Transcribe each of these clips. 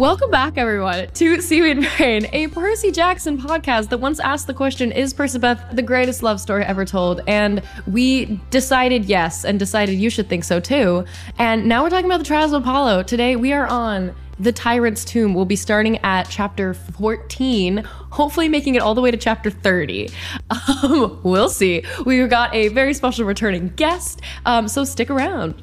Welcome back, everyone, to Seaweed Brain, a Percy Jackson podcast that once asked the question Is Percabeth the greatest love story ever told? And we decided yes, and decided you should think so too. And now we're talking about the Trials of Apollo. Today we are on the Tyrant's Tomb. We'll be starting at chapter 14, hopefully making it all the way to chapter 30. Um, we'll see. We've got a very special returning guest, um, so stick around.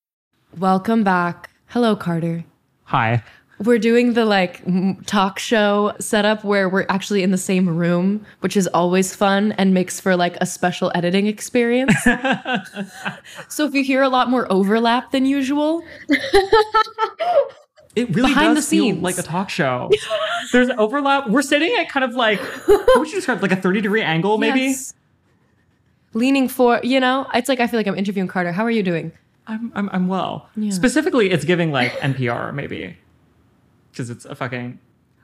Welcome back. Hello, Carter. Hi. We're doing the like talk show setup where we're actually in the same room, which is always fun and makes for like a special editing experience. so if you hear a lot more overlap than usual, It really Behind does the feel like a talk show. There's overlap. We're sitting at kind of like what would you describe like a 30 degree angle, maybe? Yes. leaning for, you know, it's like I feel like I'm interviewing Carter. How are you doing? I'm, I'm I'm well. Specifically, it's giving like NPR maybe because it's a fucking.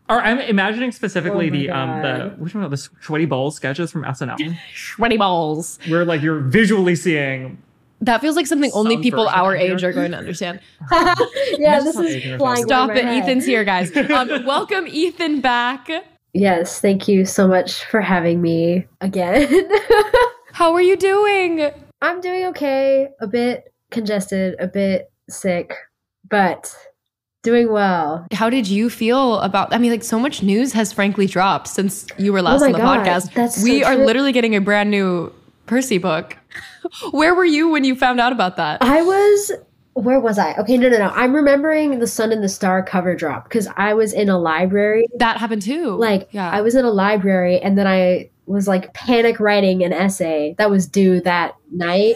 Or I'm imagining specifically Oh my the um the which one of the sweaty balls sketches from SNL Sweaty balls. where like you're visually seeing That feels like something only Some people our of age are going to understand. yeah, This this is is flying Stop over it. my head. Ethan's here, guys. Um, welcome, Ethan, back. Yes, thank you so much for having me again. How are you doing? I'm doing okay, a bit congested, a bit sick, but doing well. How did you feel about? I mean, like so much news has frankly dropped since you were last Oh on the God, podcast. that's we so are literally getting a brand new Percy book. Where were you when you found out about that? I was where was I? Okay, no, no, no. I'm remembering the Sun and the Star cover drop because I was in a library. That happened too. Like, yeah, I was in a library and then I was like panic writing an essay that was due that night.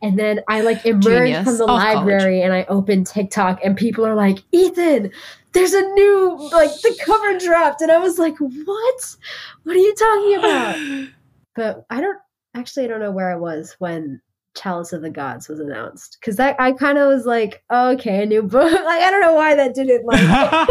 And then I like emerged Genius. from the Off college. library and I opened TikTok and people are like, Ethan, there's a new like the cover dropped. And I was like, What? What are you talking about? But I don't actually I don't know where I was when Chalice of the Gods was announced. Cause that I kind of was like, oh, okay, a new book. like I don't know why that didn't like like,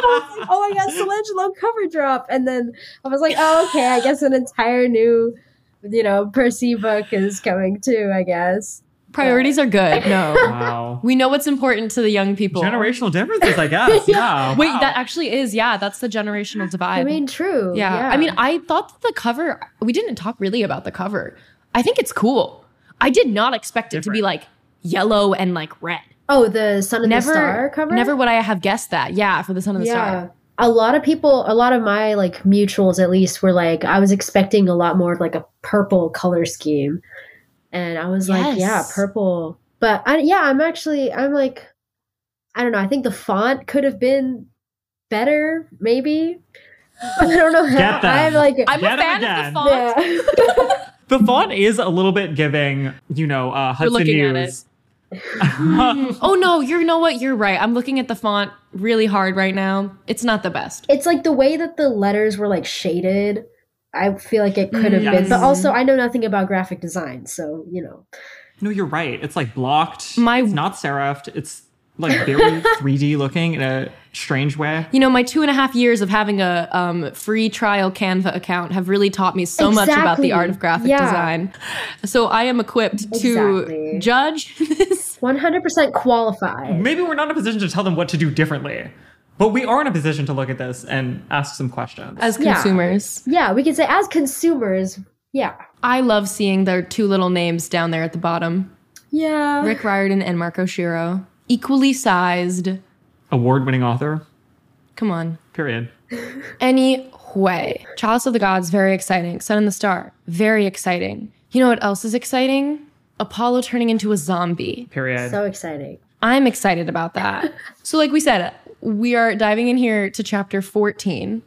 oh my god, Solangelo cover drop. And then I was like, oh, okay, I guess an entire new, you know, Percy book is coming too, I guess. Priorities are good. No, wow we know what's important to the young people. generational differences, I guess. Yeah. Wait, wow. that actually is. Yeah, that's the generational divide. I mean, true. yeah. I mean, I thought that the cover. We didn't talk really about the cover. I think it's cool. I did not expect it to be like yellow and like red. oh, the Sun and never, the Star cover? never would I have guessed that. Yeah, for the Sun of the Star. A lot of people, a lot of my like mutuals at least were like, I was expecting a lot more of, like a purple color scheme. And I was like, yeah, purple. But I, yeah, I'm actually, I'm like, I don't know. I think the font could have been better, maybe. I don't know how. Get them. I'm like, I'm Get a 'em fan again. of the font. yeah. The font is a little bit giving, you know, uh, Hudson looking at News. oh no, you know what? You're right. I'm looking at the font really hard right now. It's not the best. it's like the way that the letters were like shaded. I feel like it could have Mm, been, but also I know nothing about graphic design, so you know. no, you're right. It's like blocked. My- it's not serifed. It's like very 3D looking in a strange way. You know, my two and a half years of having a um, free trial Canva account have really taught me so much about the art of graphic Yeah. design. So I am equipped to judge this. 100% qualified. Maybe we're not in a position to tell them what to do differently, but we are in a position to look at this and ask some questions. As consumers, Yeah, we can say as consumers, yeah. I love seeing their two little names down there at the bottom Yeah. Rick Riordan and Mark Oshiro. Equally sized. Award winning author, Come on. period. Anyway, Chalice of the Gods, very exciting. Sun and the Star, very exciting. You know what else is exciting? Apollo turning into a zombie. Period. So exciting. I'm excited about that. so, like we said, we are diving in here to chapter 14.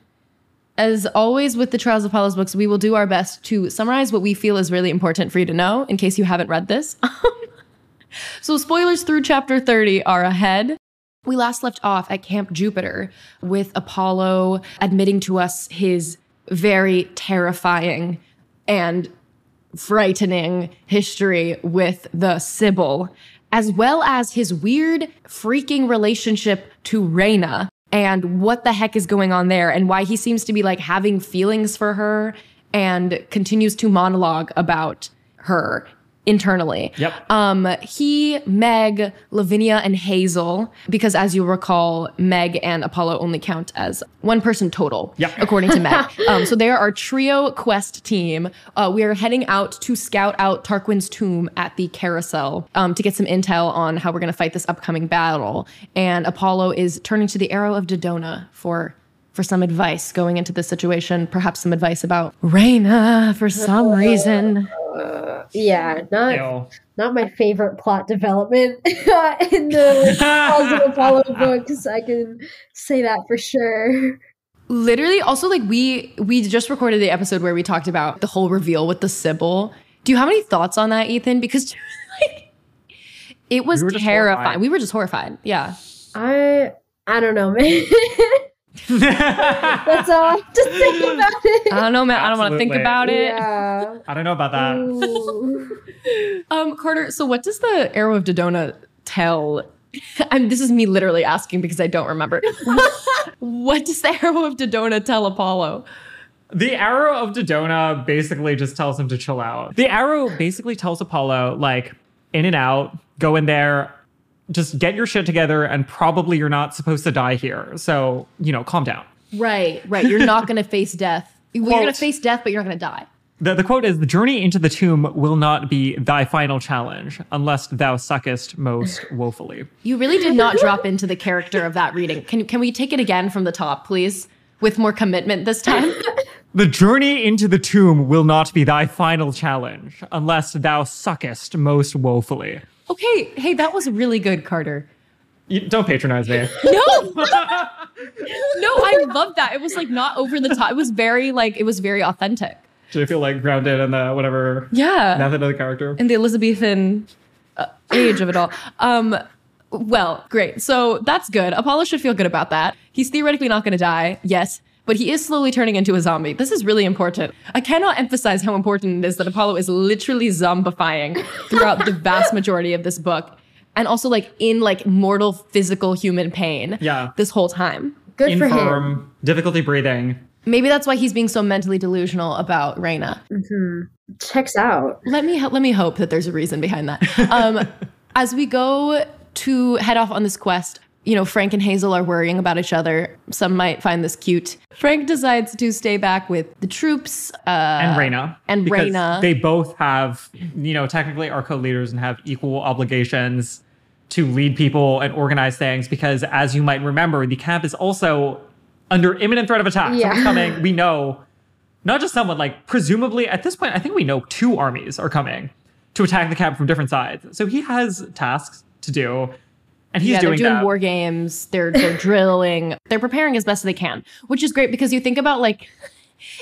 As always with the Trials of Apollo's books, we will do our best to summarize what we feel is really important for you to know in case you haven't read this. So, spoilers through chapter 30 are ahead. We last left off at Camp Jupiter with Apollo admitting to us his very terrifying and frightening history with the Sybil, as well as his weird, freaking relationship to Reyna and what the heck is going on there and why he seems to be like having feelings for her and continues to monologue about her internally. Yep. Um, he, Meg, Lavinia, and Hazel, because as you recall, Meg and Apollo only count as one person total, Yep. according to Meg. um, so they are our trio quest team. Uh, we are heading out to scout out Tarquin's tomb at the carousel um, to get some intel on how we're going to fight this upcoming battle. And Apollo is turning to the Arrow of Dodona for for some advice going into this situation, perhaps some advice about Reyna for some reason. Uh, yeah, not Ew. not my favorite plot development in the Trials of Apollo books. I can say that for sure. Literally, also like we we just recorded the episode where we talked about the whole reveal with the Sybil. Do you have any thoughts on that, Ethan? Because like it was We terrifying. horrified. We were just horrified. Yeah. I I don't know, man. That's all I have to say about it. I don't know, man. I don't want to think about it. Yeah. I don't know about that. Um, Carter, so what does the Arrow of Dodona tell? I'm, this is me literally asking because I don't remember. what does the Arrow of Dodona tell Apollo? The arrow of Dodona basically just tells him to chill out. The arrow basically tells Apollo, like, in and out, go in there, just get your shit together, and probably you're not supposed to die here. So, you know, calm down. Right, right. You're not going to face death. Well, you're going to face death, but you're not going to die. The, the quote is The journey into the tomb will not be thy final challenge, unless thou suckest most woefully. You really did not drop into the character of that reading. Can can we take it again from the top, please, with more commitment this time? The journey into the tomb will not be thy final challenge, unless thou suckest most woefully. Okay, hey, that was really good, Carter. You, don't patronize me. No, no, I love that. It was like not over the top. It was very like it was very authentic. Do you feel like grounded in the whatever Yeah, method of the character? in the Elizabethan uh, age of it all. Um, well, great. So that's good. Apollo should feel good about that. He's theoretically not going to die, yes, but he is slowly turning into a zombie. This is really important. I cannot emphasize how important it is that Apollo is literally zombifying throughout the vast majority of this book. And also like in like mortal physical human pain. Yeah. This whole time. Good for him. Infirm, difficulty breathing. Maybe that's why he's being so mentally delusional about Reyna. Checks out. let me let me hope that there's a reason behind that. Um, as we go to head off on this quest, you know, Frank and Hazel are worrying about each other. Some might find this cute. Frank decides to stay back with the troops. Uh, and Reyna. and because Reyna. They both have, you know, technically are co-leaders and have equal obligations to lead people and organize things because as you might remember, the camp is also under imminent threat of attack. Yeah. Someone's coming. We know not just someone, like presumably at this point, I think we know two armies are coming to attack the camp from different sides. So he has tasks to do. And he's yeah, doing they're doing that. war games. They're they're drilling. They're preparing as best they can, which is great because you think about like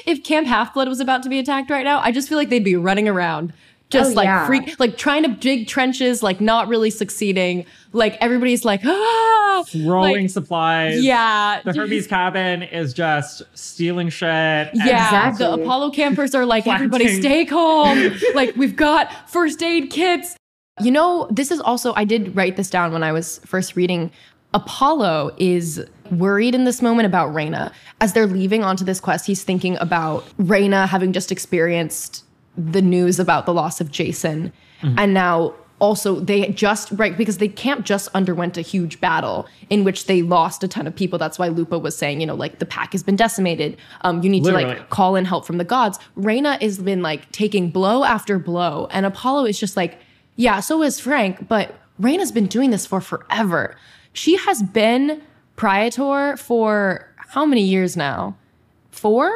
if Camp Half Blood was about to be attacked right now, I just feel like they'd be running around, just Oh, like yeah. freak, like trying to dig trenches, like not really succeeding. Like everybody's like ah, Throwing like, supplies. yeah, The Hermes cabin is just stealing shit. Yeah, Exactly. the Apollo campers are like, everybody stay calm. like, we've got first aid kits. You know, this is also, I did write this down when I was first reading. Apollo is worried in this moment about Reyna. As they're leaving onto this quest, he's thinking about Reyna having just experienced the news about the loss of Jason. And now also they just right because they camp just underwent a huge battle in which they lost a ton of people that's why lupa was saying you know like the pack has been decimated um you need to like call in help from the gods Reyna has been like taking blow after blow and apollo is just like yeah so is frank but Reyna's been doing this for forever she has been praetor for how many years now four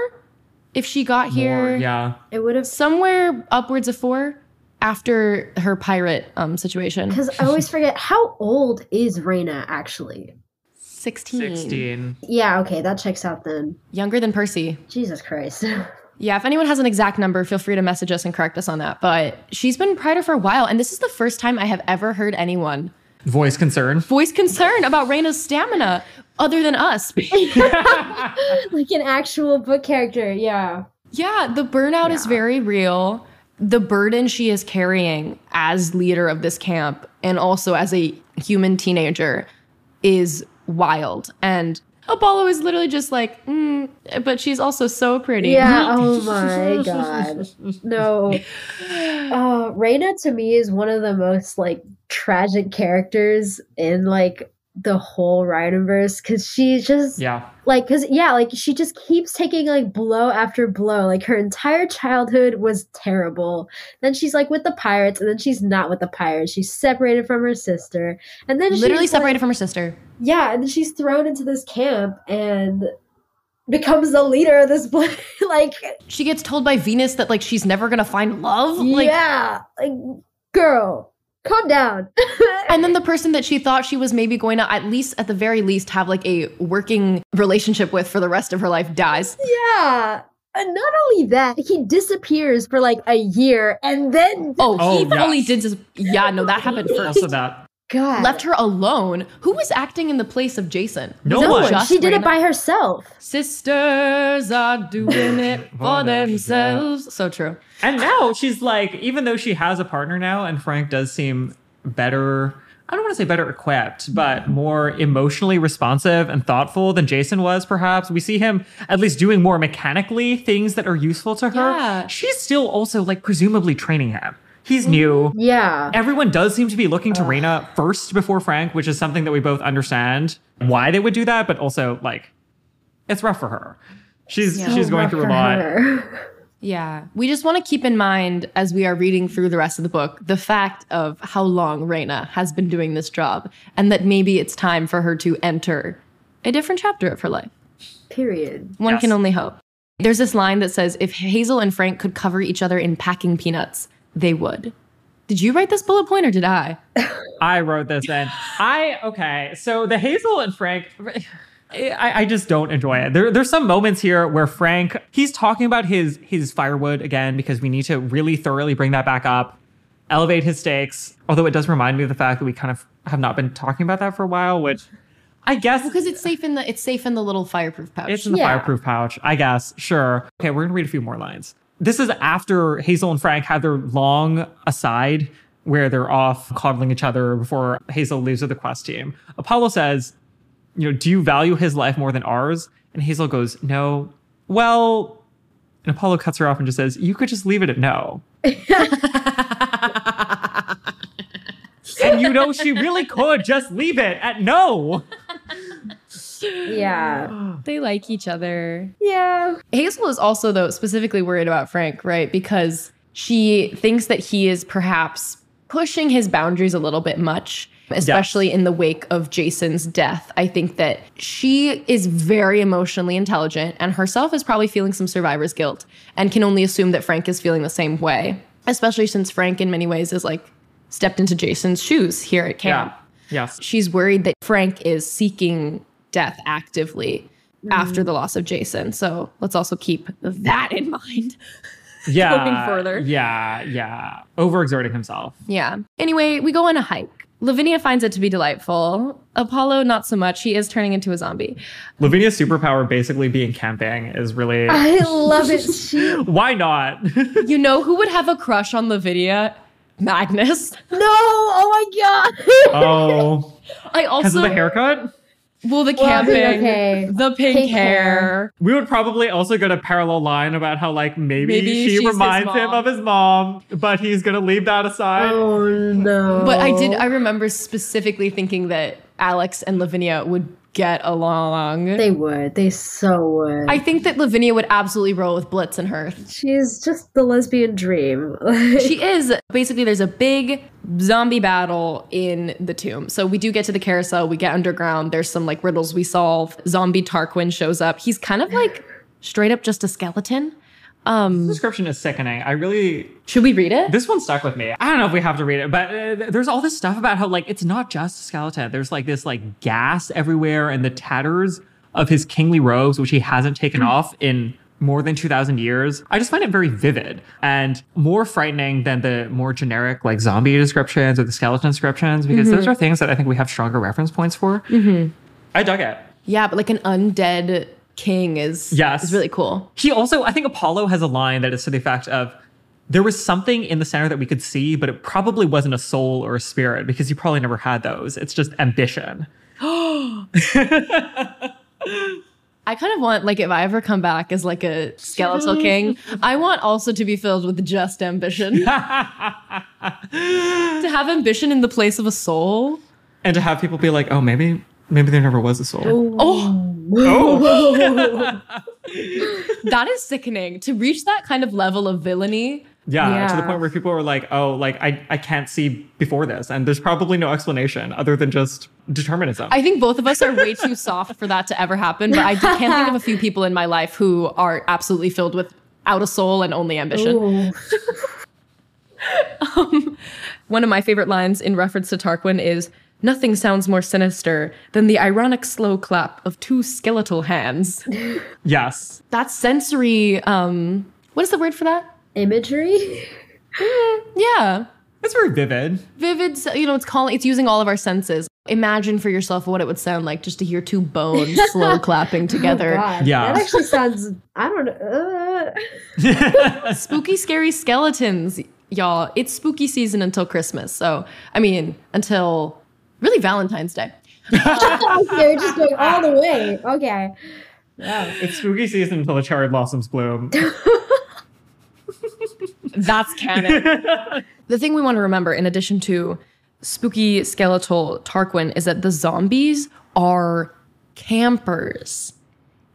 if she got here More, yeah. It would have somewhere upwards of four after her pirate um situation because I always forget how old is Reyna actually. 16. 16. Yeah, okay, that checks out then. Younger than Percy. Jesus Christ. Yeah, if anyone has an exact number, feel free to message us and correct us on that. But she's been praetor for a while, and this is the first time I have ever heard anyone Voice concern. voice concern about Reyna's stamina other than us. like an actual book character. Yeah. yeah, the burnout is very real. The burden she is carrying as leader of this camp and also as a human teenager is wild. And Apollo is literally just like, mm, but she's also so pretty. Yeah. Oh my god. No. Uh, Reyna to me is one of the most like tragic characters in like the whole Riordanverse because she's just Yeah. Like because yeah like she just keeps taking like blow after blow like her entire childhood was terrible then she's like with the pirates and then she's not with the pirates she's separated from her sister and then Literally she's, like- separated from her sister. yeah and then she's thrown into this camp and becomes the leader of this place like She gets told by Venus that like she's never gonna find love. Like yeah like girl calm down And then the person that she thought she was maybe going to, at least at the very least, have like a working relationship with for the rest of her life dies. yeah and not only that he disappears for like a year and then Oh, oh he Oh, yes. only did just, yeah, no, that happened first. Also that. God Left her alone. Who was acting in the place of Jason? No no one. one. Just She did it by herself. Sisters are doing it for themselves. So true. And now she's like, even though she has a partner now, and Frank does seem better. I don't want to say better equipped, but more emotionally responsive and thoughtful than Jason was, perhaps. We see him at least doing more mechanically things that are useful to her. Yeah. She's still also, like, presumably training him. He's new. Yeah. Everyone does seem to be looking to Reyna first before Frank, which is something that we both understand why they would do that, but also, like, it's rough for her. She's she's going through a lot. Yeah. We just want to keep in mind as we are reading through the rest of the book the fact of how long Reyna has been doing this job and that maybe it's time for her to enter a different chapter of her life. Period. One Yes. can only hope. There's this line that says if Hazel and Frank could cover each other in packing peanuts, they would. Did you write this bullet point or did I? I wrote this in. I okay. So the Hazel and Frank, I, I just don't enjoy it. There, there's some moments here where Frank he's talking about his his firewood again because we need to really thoroughly bring that back up, elevate his stakes. Although it does remind me of the fact that we kind of have not been talking about that for a while, which I guess Because it's safe in the it's safe in the little fireproof pouch. it's in the Yeah. fireproof pouch, I guess. Sure. Okay, we're gonna read a few more lines. This is after Hazel and Frank have their long aside where they're off coddling each other before Hazel leaves with the quest team. Apollo says, you know, do you value his life more than ours? And Hazel goes, no. Well, and Apollo cuts her off and just says, you could just leave it at no. and you know, she really could just leave it at no. Yeah. they like each other. Yeah. Hazel is also, though, specifically worried about Frank, right? Because she thinks that he is perhaps pushing his boundaries a little bit much, especially in the wake of Jason's death. I think that she is very emotionally intelligent and herself is probably feeling some survivor's guilt and can only assume that Frank is feeling the same way, especially since Frank, in many ways, is like stepped into Jason's shoes here at camp Yeah. Yes. she's worried that Frank is seeking death actively mm-hmm. after the loss of Jason. So let's also keep that in mind. Yeah. Going further. Yeah. Yeah. Overexerting himself. Yeah. Anyway, we go on a hike. Lavinia finds it to be delightful. Apollo, not so much. He is turning into a zombie. Lavinia's superpower basically being camping is really I love it. Why not? You know who would have a crush on Lavinia? Magnus. No, oh my god. oh, I also. because of the haircut. Well the Well, camping, okay. the pink, Pink hair. hair. We would probably also get a parallel line about how like maybe, Maybe she reminds him of his mom, but he's gonna leave that aside. Oh no. But I did I remember specifically thinking that Alex and Lavinia would get along. They would. They so would. I think that Lavinia would absolutely roll with Blitz and Hearth. She's just the lesbian dream. She is basically there's a big zombie battle in the tomb. So we do get to the carousel, we get underground, there's some like riddles we solve. Zombie Tarquin shows up. He's kind of like straight up just a skeleton. Um description is sickening. I really should we read it? this one stuck with me. I don't know if we have to read it, but uh, there's all this stuff about how like it's not just a skeleton. There's like this like gas everywhere and the tatters of his kingly robes, which he hasn't taken off in more than 2000 years i just find it very vivid and more frightening than the more generic like zombie descriptions or the skeleton descriptions because those are things that i think we have stronger reference points for Mm-hmm. i dug it Yeah, but like an undead king is Yes. is really cool. he also i think apollo has a line that is to the effect of there was something in the center that we could see but it probably wasn't a soul or a spirit because you probably never had those it's just ambition I kind of want like if I ever come back as like a skeletal king, I want also to be filled with just ambition. to have ambition in the place of a soul. and to have people be like oh maybe maybe there never was a soul Oh, Oh. that is sickening. To reach that kind of level of villainy. Yeah, to the point where people are like, oh, like I, I can't see before this. And there's probably no explanation other than just determinism. I think both of us are way too soft for that to ever happen, but I can't think of a few people in my life who are absolutely filled with out a soul and only ambition. Ooh. Um, one of my favorite lines in reference to Tarquin is Nothing sounds more sinister than the ironic slow clap of two skeletal hands. yes. That's sensory. Um, what is the word for that? Imagery? Yeah, It's very vivid. vivid. s- You know, it's calling. It's using all of our senses. Imagine for yourself what it would sound like just to hear two bones slow clapping together. Oh, God. Yeah. That actually sounds, I don't know. Uh, spooky, scary skeletons, y'all. It's spooky season until Christmas. So, I mean, until really Valentine's Day. They're just going all the way. Okay. Wow. It's spooky season until the cherry blossoms bloom. That's canon. the thing we want to remember, in addition to spooky skeletal Tarquin, is that the zombies are campers.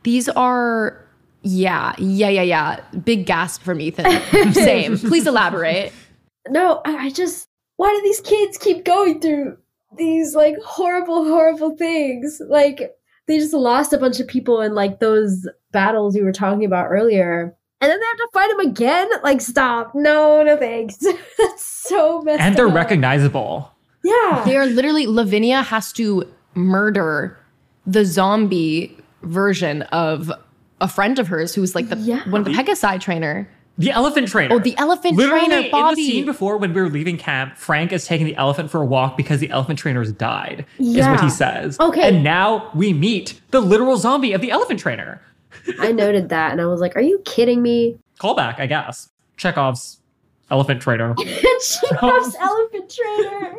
These are, yeah, yeah, yeah, yeah. Big gasp from Ethan. Same. Please elaborate. No, I, I just, why do these kids keep going through these like horrible, horrible things? Like, they just lost a bunch of people in like those battles we were talking about earlier. And then they have to fight them again? Like, stop. No, no thanks. That's so messed and they're up. recognizable. Yeah. They are literally, Lavinia has to murder the zombie version of a friend of hers who's like the Yeah. one of the Pegasi trainer. The elephant trainer. Oh, the elephant Literally, trainer, in the Bobby. scene before when we were leaving camp, Frank is taking the elephant for a walk because the elephant trainers died, is what he says. Okay. And now we meet the literal zombie of the elephant trainer. I noted that and I was like, are you kidding me? Callback, I guess. Chekhov's elephant trainer. Chekhov's elephant trainer.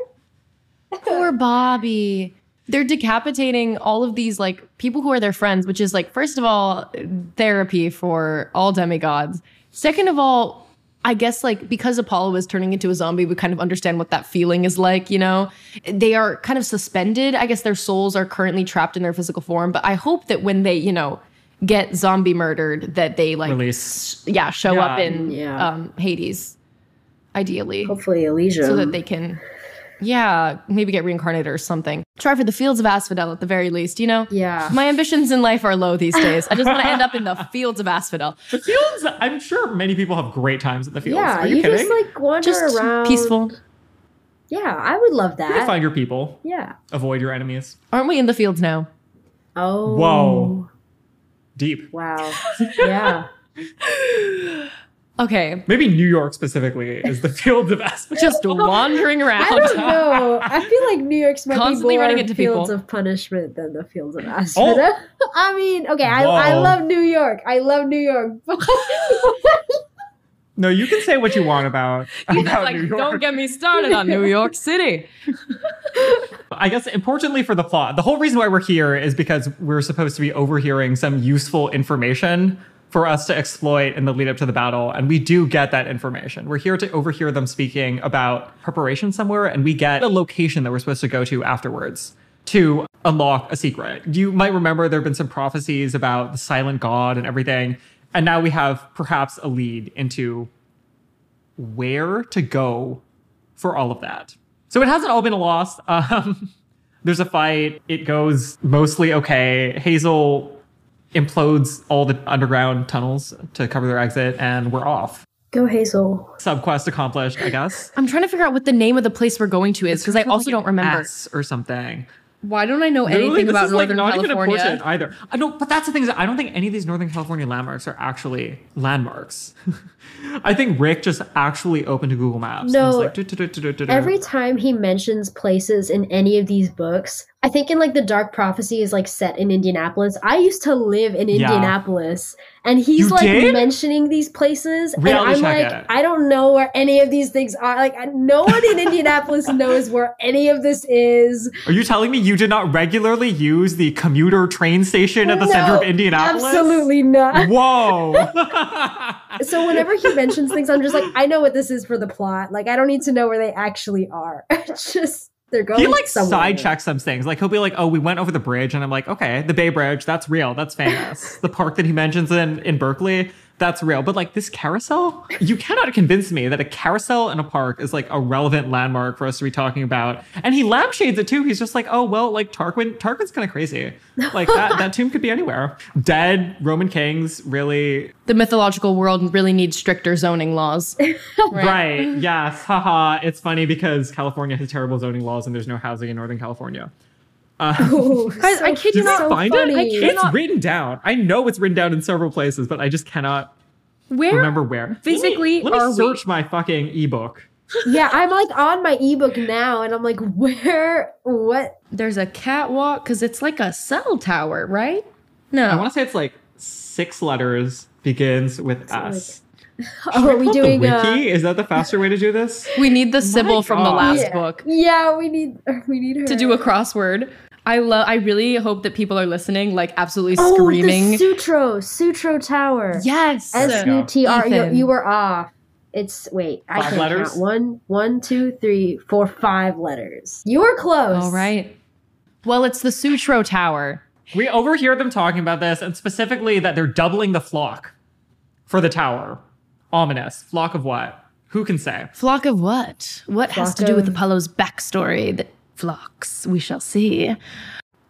Poor Bobby. They're decapitating all of these like people who are their friends, which is like first of all therapy for all demigods. Second of all, I guess like because Apollo is turning into a zombie, we kind of understand what that feeling is like, you know? They are kind of suspended. I guess their souls are currently trapped in their physical form, but I hope that when they, you know, get zombie murdered that they like Release. yeah, show up in Yeah. um Hades ideally Hopefully Elysium. so that they can yeah maybe get reincarnated or something try for the fields of asphodel at the very least you know Yeah. my ambitions in life are low these days i just want to end up in the fields of asphodel The fields, I'm sure many people have great times in the fields. Yeah, Are you, you, kidding? just like wander just around. peaceful Yeah, I would love You can that. find your people, yeah. avoid your enemies. aren't we in the fields now Oh. Whoa. Deep. Wow. Yeah. okay Maybe New York specifically is the fields of asphodel. just wandering around I don't know. I feel like New York's might Constantly be more running into fields people. of punishment than the fields of asphodel. Oh. I mean, okay, I, I love New York. I love New York. No, you can say what you want about, about like New York. don't get me started on new york city I guess importantly for the plot, the whole reason why we're here is because we're supposed to be overhearing some useful information for us to exploit in the lead up to the battle. And we do get that information. We're here to overhear them speaking about preparation somewhere, and we get a location that we're supposed to go to afterwards to unlock a secret. You might remember there have been some prophecies about the silent god and everything. And now we have perhaps a lead into where to go for all of that. So it hasn't all been a loss. Um, there's a fight. It goes mostly okay. Hazel implodes all the underground tunnels to cover their exit, and we're off. Go Hazel. Subquest accomplished, I guess. i'm trying to figure out what the name of the place we're going to is because i also like don't remember S or something. Why don't I know Literally, anything this about is, like, Northern not even a California? either. I know, but that's the thing is, I don't think any of these Northern California landmarks are actually landmarks. I think Rick just actually opened to Google Maps. No. Every time he mentions places in any of these books, I think in like the Dark Prophecy is like set in Indianapolis. I used to live in Yeah. Indianapolis, and he's You like did? mentioning these places, Reality and I'm like. I don't know where any of these things are. Like, no one in Indianapolis knows where any of this is. Are you telling me you did not regularly use the commuter train station at the center of Indianapolis? Absolutely not. Whoa. So whenever he mentions things, I'm just like, I know what this is for the plot. Like, I don't need to know where they actually are. It's just they're going. he like somewhere. side checks some things. Like he'll be like, "Oh, we went over the bridge," and I'm like, "Okay, the Bay Bridge, that's real, that's famous." the park that he mentions in in Berkeley, that's real. But like this carousel, you cannot convince me that a carousel in a park is like a relevant landmark for us to be talking about. And he lampshades it too. He's just like, "Oh well, like Tarquin, Tarquin's kind of crazy. Like that that tomb could be anywhere. Dead Roman kings, really." the mythological world really needs stricter zoning laws. Right. Yes. Haha. It's funny because California has terrible zoning laws and there's no housing in Northern California. Ooh, Guys, I so- kid you not, find funny. it? I cannot- It's written down. I know it's written down in several places, but I just cannot Where remember where. physically let me, let are me we? search my fucking ebook. Yeah, I'm like on my ebook now, and I'm like, where? What? There's a catwalk because it's like a cell tower, right? No. I want to say it's like six letters, begins with S. Oh, are we Pull up the doing wiki? uh, Is that the faster way to do this? we need the Sybil from the last yeah. book Yeah, we need we need her to do a crossword. I love. I really hope that people are listening, like absolutely oh, screaming. the Sutro Sutro Tower. yes. S U T R. You, you were off. It's wait. I Five can't letters? count. One, one, two, three, four, five letters. You were close. All right. Well, it's the Sutro Tower. We overhear them talking about this, and specifically that they're doubling the flock for the tower. Ominous. Flock of what? Who can say? Flock of what? What has to do with Apollo's backstory that flocks? We shall see.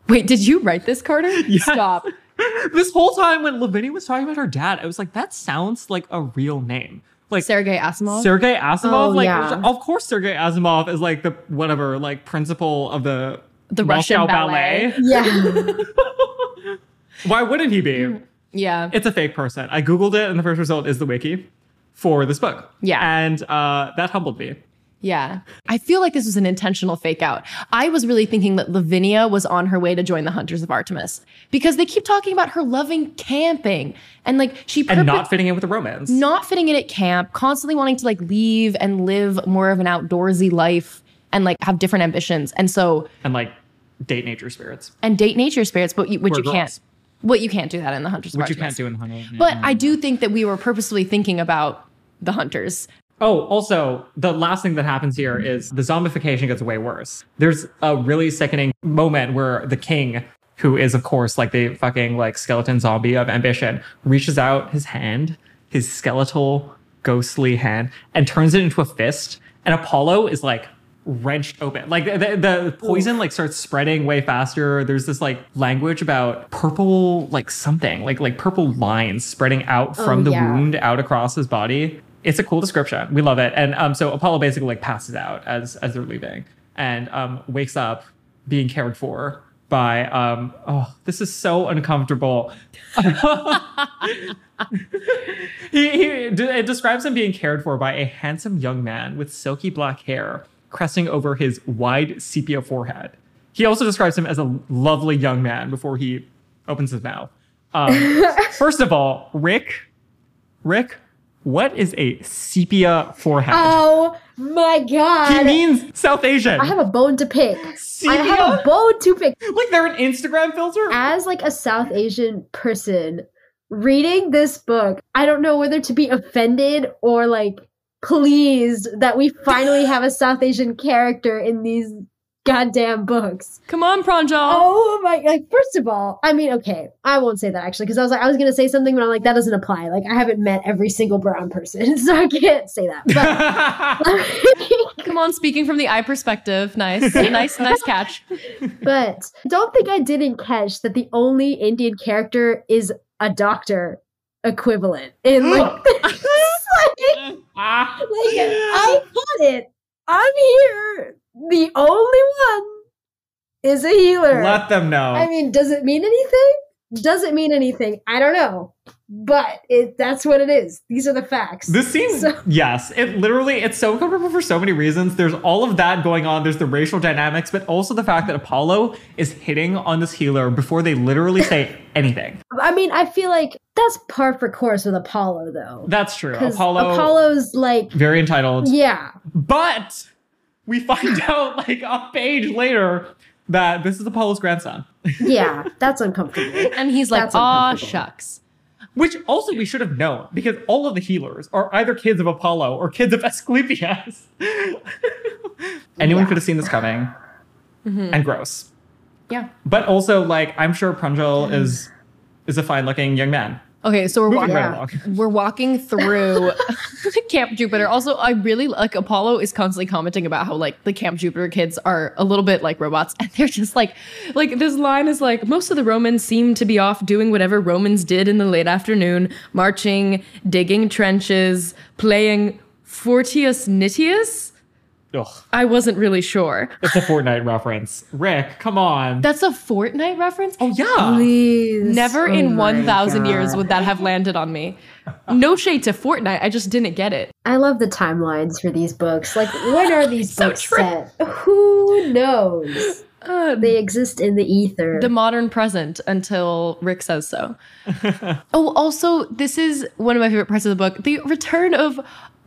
Wait, did you write this, Carter? Stop. this whole time when Lavinia was talking about her dad, I was like, that sounds like a real name. Like Sergei Asimov. Sergei Asimov. Oh, like, yeah. of course, Sergei Asimov is like the whatever, like principal of the The Russian Moscow ballet. Yeah. Why wouldn't he be? yeah. It's a fake person. I googled it, and the first result is the wiki for this book. Yeah. and uh, that humbled me. Yeah. I feel like this was an intentional fake out. I was really thinking that Lavinia was on her way to join the Hunters of Artemis because they keep talking about her loving camping and like she And not fitting in with the romance. not fitting in at camp, constantly wanting to like leave and live more of an outdoorsy life and like have different ambitions. And so and like date nature spirits, and date nature spirits, but you, which We're you can't what you can't do that in the Hunters of which you can't do in the honey. But I do think that we were purposefully thinking about the hunters. Oh, also, the last thing that happens here is the zombification gets way worse. There's a really sickening moment where the king, who is of course like the fucking like skeleton zombie of ambition, reaches out his hand, his skeletal ghostly hand, and turns it into a fist. And Apollo is like wrenched open. Like the, the, the poison like starts spreading way faster. There's this like language about purple like something, like like purple lines spreading out from Oh, the yeah. wound out across his body. It's a cool description. We love it. And um, so Apollo basically like passes out as as they're leaving and um, wakes up being cared for by um oh this is so uncomfortable. he, he it describes him being cared for by a handsome young man with silky black hair cresting over his wide sepia forehead. He also describes him as a lovely young man before he opens his mouth. Um, first of all, Rick, Rick, what is a sepia forehead? oh my god. he means South Asian. I have a bone to pick. I have a bone to pick. like they're an Instagram filter? As like a South Asian person reading this book, I don't know whether to be offended or like pleased that we finally have a South Asian character in these goddamn books. Come on, Pranjal. Oh my like first of all, I mean, okay, I won't say that actually because I was like I was gonna say something, but I'm like, that doesn't apply. Like I haven't met every single brown person, so I can't say that. But Come on, speaking from the eye perspective. Nice. nice, nice catch. but don't think I didn't catch that the only Indian character is a doctor equivalent in like, like, like I got it. I'm here, the only one is a healer. Let them know. I mean, does it mean anything? Does it mean anything? I don't know. But it that's what it is. These are the facts. This seems So- yes. It literally it's so uncomfortable for so many reasons. There's all of that going on. There's the racial dynamics, but also the fact that Apollo is hitting on this healer before they literally say anything. I mean, I feel like that's par for course with Apollo though. That's true. Apollo Apollo's like very entitled. yeah. But we find out like a page later that this is Apollo's grandson. Yeah, that's uncomfortable. And he's like, That's aw, shucks. Which also we should have known because all of the healers are either kids of Apollo or kids of Asclepius. Anyone Yeah. could have seen this coming. Mm-hmm. And gross. Yeah. But also, like, I'm sure Pranjal is is a fine looking young man. Okay, so we're walking. right We're walking through Camp Jupiter. Also, I really like Apollo is constantly commenting about how like the Camp Jupiter kids are a little bit like robots, and they're just like, like this line is like most of the Romans seem to be off doing whatever Romans did in the late afternoon, marching, digging trenches, playing Fortius Nitius. Ugh. I wasn't really sure. It's a Fortnite reference. Rick, come on. That's a Fortnite reference. oh, yeah. Please. Never Oh in 1,000 years would that have landed on me. No shade to Fortnite. I just didn't get it. I love the timelines for these books. Like, when are these So books true. set? Who knows? Uh, They exist in the ether. the modern present until Rick says so. oh, also, this is one of my favorite parts of the book the return of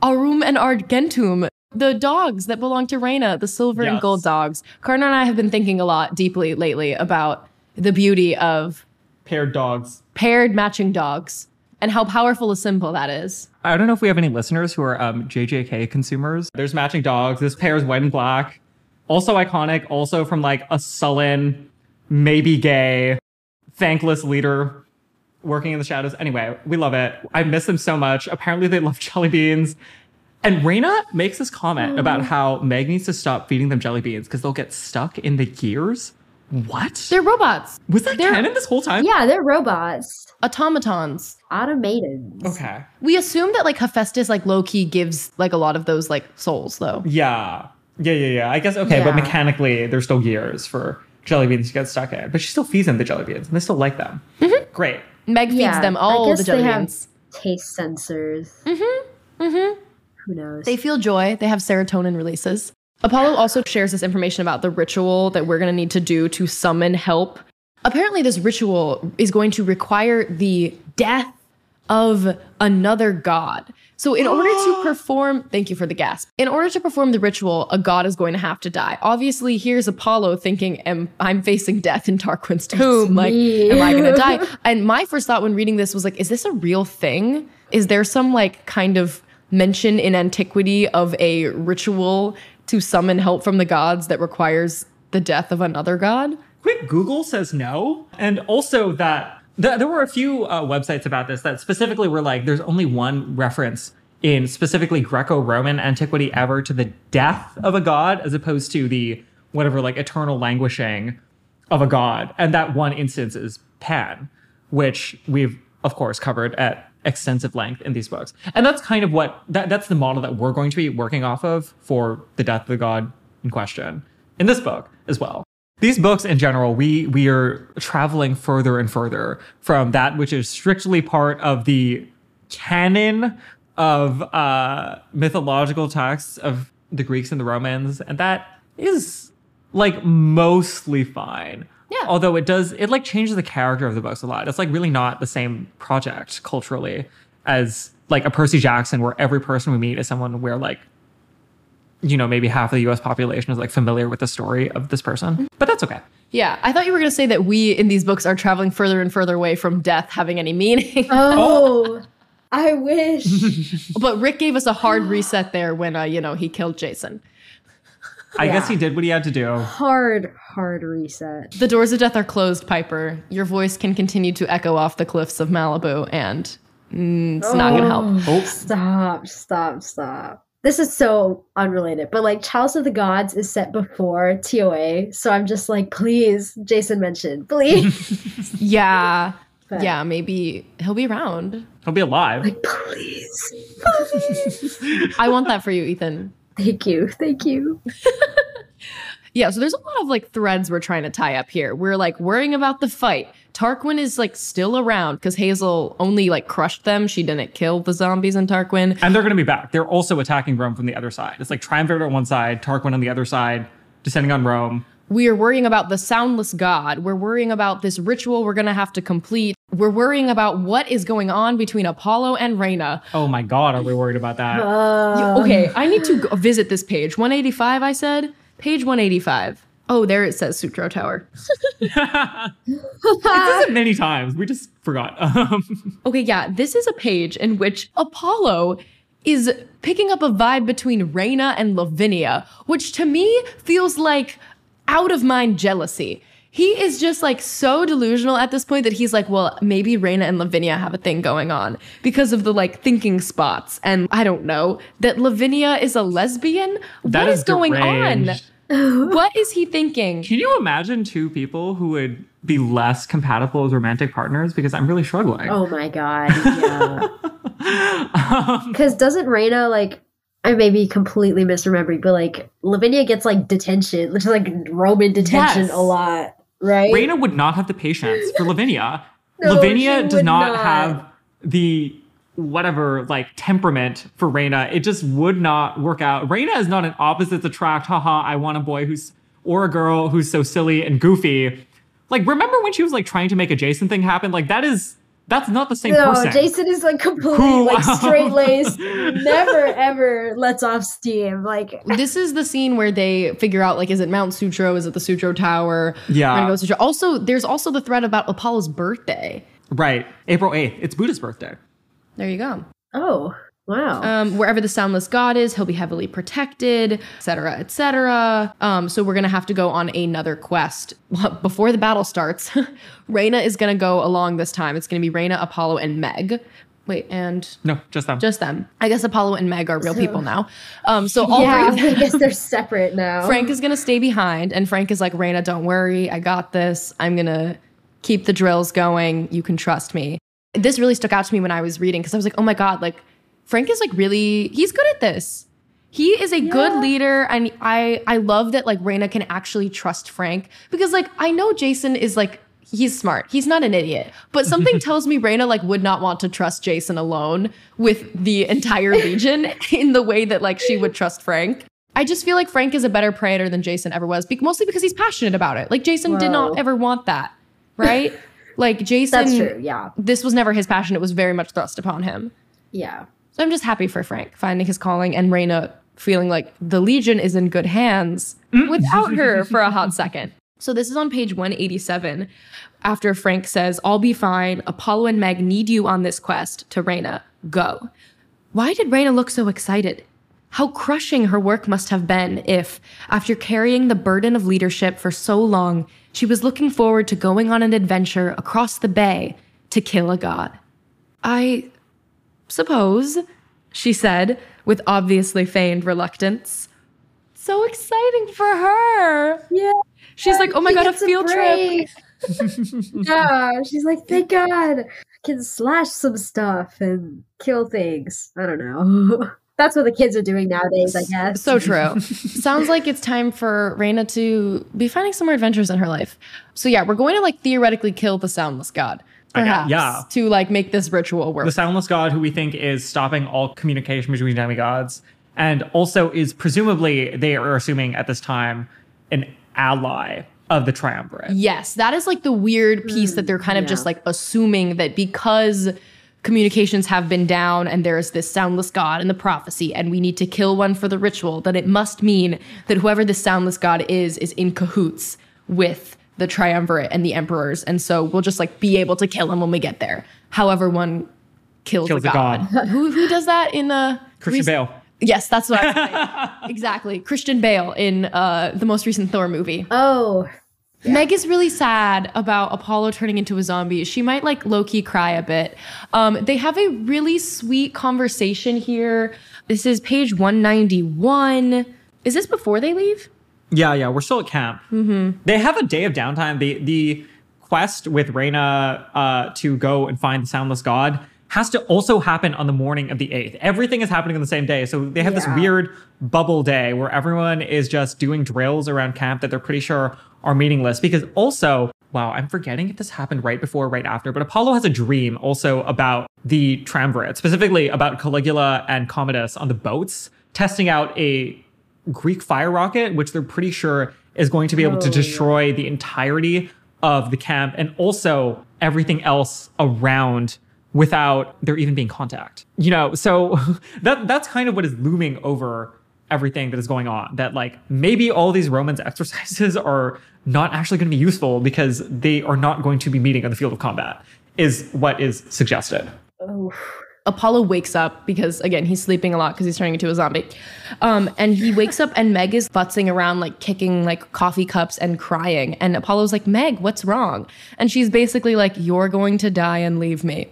Aurum and Argentum, the dogs that belong to Reyna, the silver and gold dogs. Karna and I have been thinking a lot deeply lately about the beauty of Paired dogs. paired matching dogs and how powerful a symbol that is. I don't know if we have any listeners who are um, JJK consumers. There's matching dogs. This pair is white and black. Also iconic. Also from like a sullen, maybe gay, thankless leader working in the shadows. Anyway, we love it. I miss them so much. Apparently, they love jelly beans. And Reyna makes this comment about how Meg needs to stop feeding them jelly beans because they'll get stuck in the gears. What? They're robots, Was that they're- canon this whole time? yeah, they're robots. automatons. Automated. Okay. We assume that like Hephaestus like low key gives like a lot of those like souls though. Yeah. Yeah, yeah, yeah. I guess okay, but Yeah. mechanically there's still gears for jelly beans to get stuck in. But she still feeds them the jelly beans and they still like them. Great. Meg feeds Yeah, them I all guess the jelly they have beans. taste sensors. Mm-hmm. Mm-hmm. Who knows? They feel joy. They have serotonin releases. Apollo also shares this information about the ritual that we're going to need to do to summon help. Apparently, this ritual is going to require the death of another god. So, in order to perform, thank you for the gasp. In order to perform the ritual, a god is going to have to die. Obviously, here's Apollo thinking, am, I'm facing death in Tarquin's tomb. Like, am I going to die? And my first thought when reading this was like, is this a real thing? Is there some like kind of mention in antiquity of a ritual to summon help from the gods that requires the death of another god? Quick Google says no. And also that th- there were a few uh, websites about this that specifically were like, there's only one reference in specifically Greco Roman antiquity ever to the death of a god as opposed to the whatever, like eternal languishing of a god. And that one instance is Pan, which we've, of course, covered at extensive length in these books. And that's kind of what, that, that's the model that we're going to be working off of for the death of the god in question in this book as well. These books in general, we we are traveling further and further from that which is strictly part of the canon of uh, mythological texts of the Greeks and the Romans, and that is like mostly fine. Yeah. Although it does, it like changes the character of the books a lot. It's like really not the same project culturally as like a Percy Jackson, where every person we meet is someone where like you know, maybe half of the US population is like familiar with the story of this person. But that's okay. Yeah, I thought you were going to say that we in these books are traveling further and further away from death having any meaning. oh, I wish. but Rick gave us a hard reset there when, uh, you know, he killed Jason. I guess Yeah. he did what he had to do. hard, hard reset. The doors of death are closed, Piper. Your voice can continue to echo off the cliffs of Malibu, and mm, it's not going to help. Oh. Stop, stop, stop. This is so unrelated, but like Chalice of the Gods is set before TOA, so I'm just like, please, Jason mentioned, please. Yeah. But- Yeah, maybe he'll be around. He'll be alive. like, please. I want that for you, Ethan. Thank you, thank you. Yeah, so there's a lot of like threads we're trying to tie up here. We're like worrying about the fight. Tarquin is like still around because Hazel only like crushed them. She didn't kill the zombies in Tarquin. And they're going to be back. They're also attacking Rome from the other side. It's like Triumvirate on one side, Tarquin on the other side, descending on Rome. We are worrying about the soundless god. We're worrying about this ritual we're going to have to complete. We're worrying about what is going on between Apollo and Reyna. Oh my God, are we worried about that? Uh, Okay, I need to go visit this page. 185, I said? Page 185. Oh, there it says Sutro Tower. It says it many times. We just forgot. Um, Okay, yeah, this is a page in which Apollo is picking up a vibe between Reyna and Lavinia, which to me feels like out of mind jealousy. He is just like so delusional at this point that he's like, well, maybe Reyna and Lavinia have a thing going on because of the like thinking spots. And I don't know that Lavinia is a lesbian. that what is, going on? What is he thinking? Can you imagine two people who would be less compatible as romantic partners? Because I'm really struggling. Oh my god, yeah. Because doesn't Reyna like? I may be completely misremembering, but like Lavinia gets like detention, which is like Roman detention Yes. a lot, right? Reyna would not have the patience for Lavinia. No, Lavinia she does would not, not. have the whatever like temperament for Reyna. It just would not work out. Reyna is not an opposites attract. Haha, I want a boy who's or a girl who's so silly and goofy. Like remember when she was like trying to make a Jason thing happen? Like that is that's not the same no, person. Jason is like completely Who- like straight laced, never ever lets off steam. Like this is the scene where they figure out like is it Mount Sutro? Is it the Sutro Tower? Yeah. Gonna go Sutro. Also, there's also the thread about Apollo's birthday. right. April 8th. It's Buddha's birthday. There you go. oh wow, Um, wherever the soundless god is, he'll be heavily protected, etc., etc. Um, so we're gonna have to go on another quest before the battle starts. Reyna is gonna go along this time. It's gonna be Reyna, Apollo, and Meg. Wait, and No, just them. just them. I guess Apollo and Meg are real people now. Um, so all yeah, three of I guess they're separate now. Frank is gonna stay behind, and Frank is like, Reyna, don't worry, I got this. I'm gonna keep the drills going. You can trust me. This really stuck out to me when I was reading because I was like, oh my god, like Frank is like really he's good at this. He is a good leader, and I I love that like Reyna can actually trust Frank because like I know Jason is like he's smart. He's not an idiot. But something tells me Reyna like would not want to trust Jason alone with the entire legion in the way that like she would trust Frank. I just feel like Frank is a better praetor than Jason ever was, mostly because he's passionate about it. Like Jason did not ever want that, right? like Jason That's true. Yeah, This was never his passion. It was very much thrust upon him. yeah. So I'm just happy for Frank finding his calling and Reyna feeling like the Legion is in good hands mm. without her for a hot second. So this is on page 187 after Frank says, I'll be fine. Apollo and Meg need you on this quest to Reyna. Go. Why did Reyna look so excited? How crushing her work must have been if, after carrying the burden of leadership for so long, she was looking forward to going on an adventure across the bay to kill a god. I suppose, she said, with obviously feigned reluctance. So exciting for her. Yeah. She's like, oh my god, a field trip. yeah, she's like, thank God, I can slash some stuff and kill things. I don't know. That's what the kids are doing nowadays, I guess. So true. Sounds like it's time for Reyna to be finding some more adventures in her life. So yeah, we're going to like theoretically kill the soundless god. I got- Perhaps. yeah. To like make this ritual work. the soundless god who we think is stopping all communication between demigods and also is presumably they are assuming at this time an ally of the triumvirate Yes, that is like the weird piece that they're kind of yeah. just like assuming that because communications have been down and there's this soundless god in the prophecy and we need to kill one for the ritual, that it must mean that whoever this soundless god is is in cahoots with the triumvirate and the emperors. And so we'll just like be able to kill him when we get there. However, one kills, Kills the the god. who who does that in uh christian rec- bale Yes, that's what I was saying. exactly. Christian Bale in uh the most recent Thor movie. Oh, Meg is really sad about Apollo turning into a zombie. She might like low key cry a bit. Um, they have a really sweet conversation here. This is page 191. Is this before they leave? Yeah yeah we're still at camp mm-hmm. they have a day of downtime the the quest with Reyna uh, to go and find the soundless god has to also happen on the morning of the 8th. Everything is happening on the same day. So they have this weird bubble day where everyone is just doing drills around camp that they're pretty sure are meaningless. Because also, wow, I'm forgetting if this happened right before or right after, but Apollo has a dream also about the triumvirate, specifically about Caligula and Commodus on the boats, testing out a Greek fire rocket, which they're pretty sure is going to be able to Oh, yeah. destroy the entirety of the camp and also everything else around without there even being contact. You know, so that that's kind of what is looming over everything that is going on. That like maybe all these Romans exercises are not actually going to be useful because they are not going to be meeting on the field of combat. Is what is suggested. Oh, Apollo wakes up because again he's sleeping a lot because he's turning into a zombie, um, and he wakes up and Meg is futzing around like kicking like coffee cups and crying, and Apollo's like Meg, what's wrong? And she's basically like, you're going to die and leave me,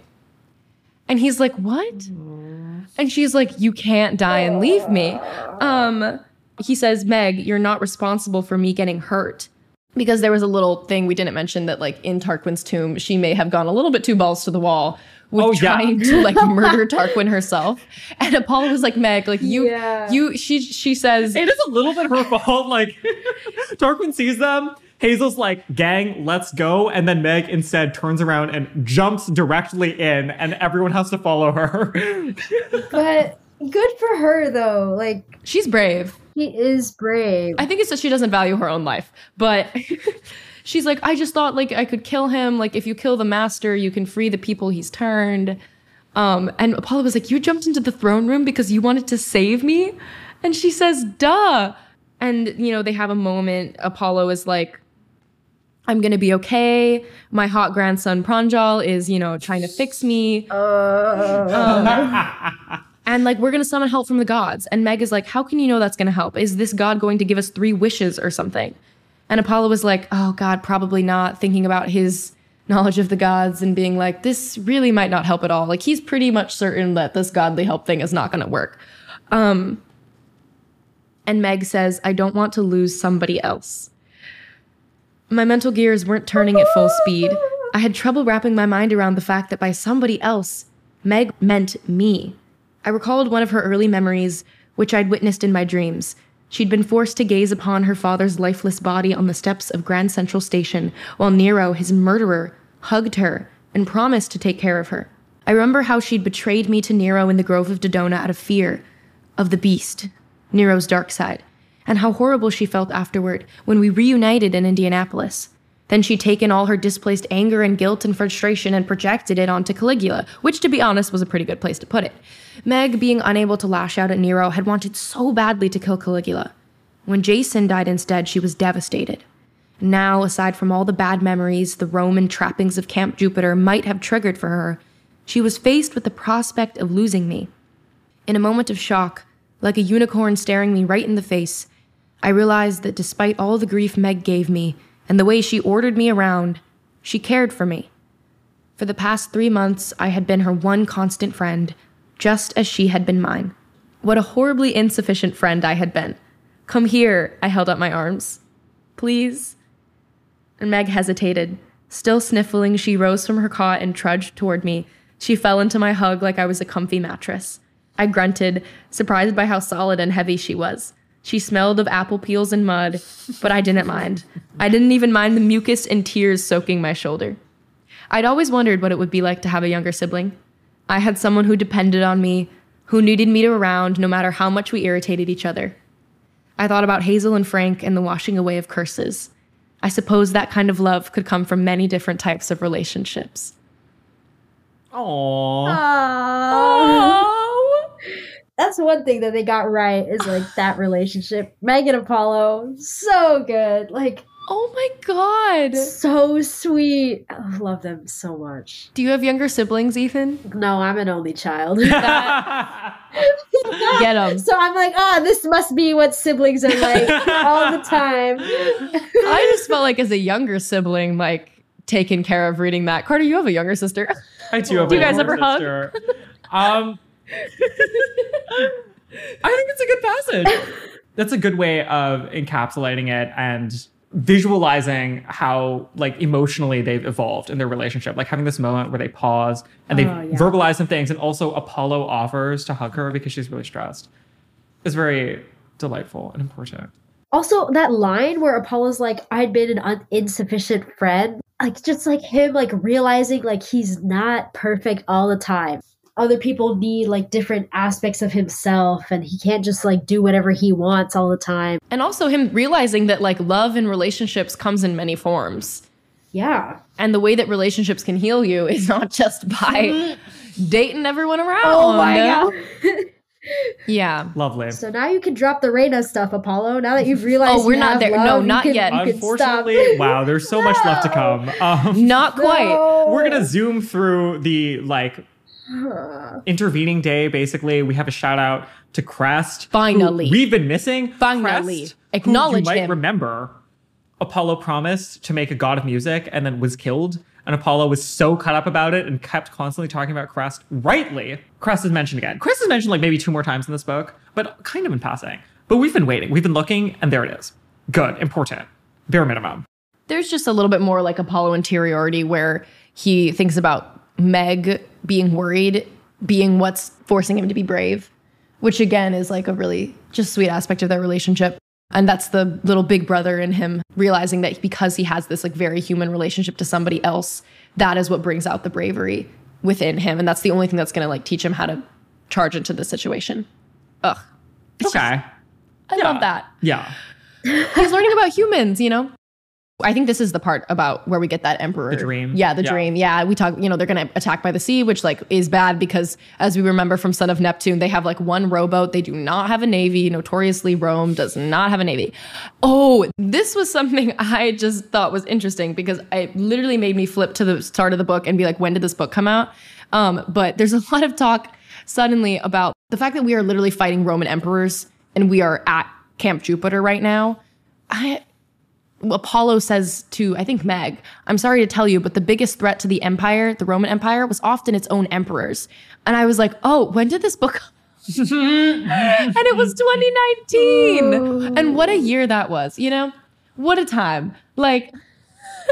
and he's like, what? And she's like, you can't die and leave me. Um, he says, Meg, you're not responsible for me getting hurt. Because there was a little thing we didn't mention that, like, in Tarquin's tomb, she may have gone a little bit too balls to the wall with Oh, yeah. trying to like murder Tarquin herself. And Apollo was like, Meg, like you, Yeah. you, she, she says, It is a little bit her fault. Like Tarquin sees them. Hazel's like, gang, let's go. And then Meg instead turns around and jumps directly in, and everyone has to follow her. but good for her though. Like she's brave. he is brave. I think it's that she doesn't value her own life, but she's like, I just thought like I could kill him. Like if you kill the master, you can free the people he's turned. Um, and Apollo was like, you jumped into the throne room because you wanted to save me, and she says, duh. And you know they have a moment. Apollo is like, I'm gonna be okay. My hot grandson Pranjal is, you know, trying to fix me. Uh, And like, we're gonna summon help from the gods. And Meg is like, How can you know that's gonna help? Is this god going to give us three wishes or something? And Apollo was like, Oh God, probably not, thinking about his knowledge of the gods and being like, This really might not help at all. Like, he's pretty much certain that this godly help thing is not gonna work. Um, and Meg says, I don't want to lose somebody else. My mental gears weren't turning at full speed. I had trouble wrapping my mind around the fact that by somebody else, Meg meant me. I recalled one of her early memories, which I'd witnessed in my dreams. She'd been forced to gaze upon her father's lifeless body on the steps of Grand Central Station while Nero, his murderer, hugged her and promised to take care of her. I remember how she'd betrayed me to Nero in the Grove of Dodona out of fear of the beast, Nero's dark side, and how horrible she felt afterward when we reunited in Indianapolis. Then she'd taken all her displaced anger and guilt and frustration and projected it onto Caligula, which, to be honest, was a pretty good place to put it. Meg, being unable to lash out at Nero, had wanted so badly to kill Caligula. When Jason died instead, she was devastated. Now, aside from all the bad memories the Roman trappings of Camp Jupiter might have triggered for her, she was faced with the prospect of losing me. In a moment of shock, like a unicorn staring me right in the face, I realized that despite all the grief Meg gave me and the way she ordered me around, she cared for me. For the past three months, I had been her one constant friend, just as she had been mine. What a horribly insufficient friend I had been. Come here, I held up my arms. Please? And Meg hesitated. Still sniffling, she rose from her cot and trudged toward me. She fell into my hug like I was a comfy mattress. I grunted, surprised by how solid and heavy she was. She smelled of apple peels and mud, but I didn't mind. I didn't even mind the mucus and tears soaking my shoulder. I'd always wondered what it would be like to have a younger sibling. I had someone who depended on me, who needed me to around no matter how much we irritated each other. I thought about Hazel and Frank and the washing away of curses. I suppose that kind of love could come from many different types of relationships. Aww. Oh. That's one thing that they got right is like that relationship. Meg and Apollo, so good. Like Oh my god. so sweet. I love them so much. Do you have younger siblings, Ethan? No, I'm an only child. Get them. so I'm like, oh, this must be what siblings are like all the time. I just felt like as a younger sibling, like taken care of reading that. Carter, you have a younger sister. I do have Do a you guys younger ever hug? sister. Um, I think it's a good passage. That's a good way of encapsulating it and visualizing how like emotionally they've evolved in their relationship, like having this moment where they pause and they Oh, yeah. verbalize some things, and also Apollo offers to hug her because she's really stressed. is very delightful and important. Also, that line where Apollo's like, I'd been an un- insufficient friend, like just like him, like realizing like he's not perfect all the time. Other people need like different aspects of himself, and he can't just like do whatever he wants all the time. And also him realizing that like love and relationships comes in many forms. Yeah. And the way that relationships can heal you is not just by dating everyone around. Oh my god. Yeah. Lovely. so now you can drop the Reyna stuff, Apollo. Now that you've realized Oh, we're you not there. love, No, not can- yet. you can stop. Unfortunately, wow, there's so much left to come. Um, Not quite. No. we're gonna zoom through the like intervening day. Basically, we have a shout out to Crest. Finally. we've been missing. Finally. Crest, Acknowledge who you might him. Remember, Apollo promised to make a god of music and then was killed. And Apollo was so cut up about it and kept constantly talking about Crest. Rightly, Crest is mentioned again. Crest is mentioned like maybe two more times in this book, but kind of in passing. But we've been waiting. We've been looking, and there it is. Good, important, bare minimum. There's just a little bit more like Apollo interiority where he thinks about Meg being worried, being what's forcing him to be brave, which again is like a really just sweet aspect of their relationship. And that's the little big brother in him realizing that because he has this like very human relationship to somebody else, that is what brings out the bravery within him. And that's the only thing that's going to like teach him how to charge into the situation. Ugh. It's Okay. just- I Yeah. love that. Yeah. He's learning about humans, you know? I think this is the part about where we get that emperor. The dream. Yeah, the Yeah. dream. Yeah, we talk, you know, they're going to attack by the sea, which like is bad because as we remember from Son of Neptune, they have like one rowboat. They do not have a navy. Notoriously Rome does not have a navy. Oh, this was something I just thought was interesting because it literally made me flip to the start of the book and be like, when did this book come out? Um, but there's a lot of talk suddenly about the fact that we are literally fighting Roman emperors and we are at Camp Jupiter right now. I Apollo says to, I think Meg, I'm sorry to tell you, but the biggest threat to the empire, the Roman Empire, was often its own emperors. And I was like, oh, when did this book? and it was 2019. And what a year that was, you know? What a time. Like,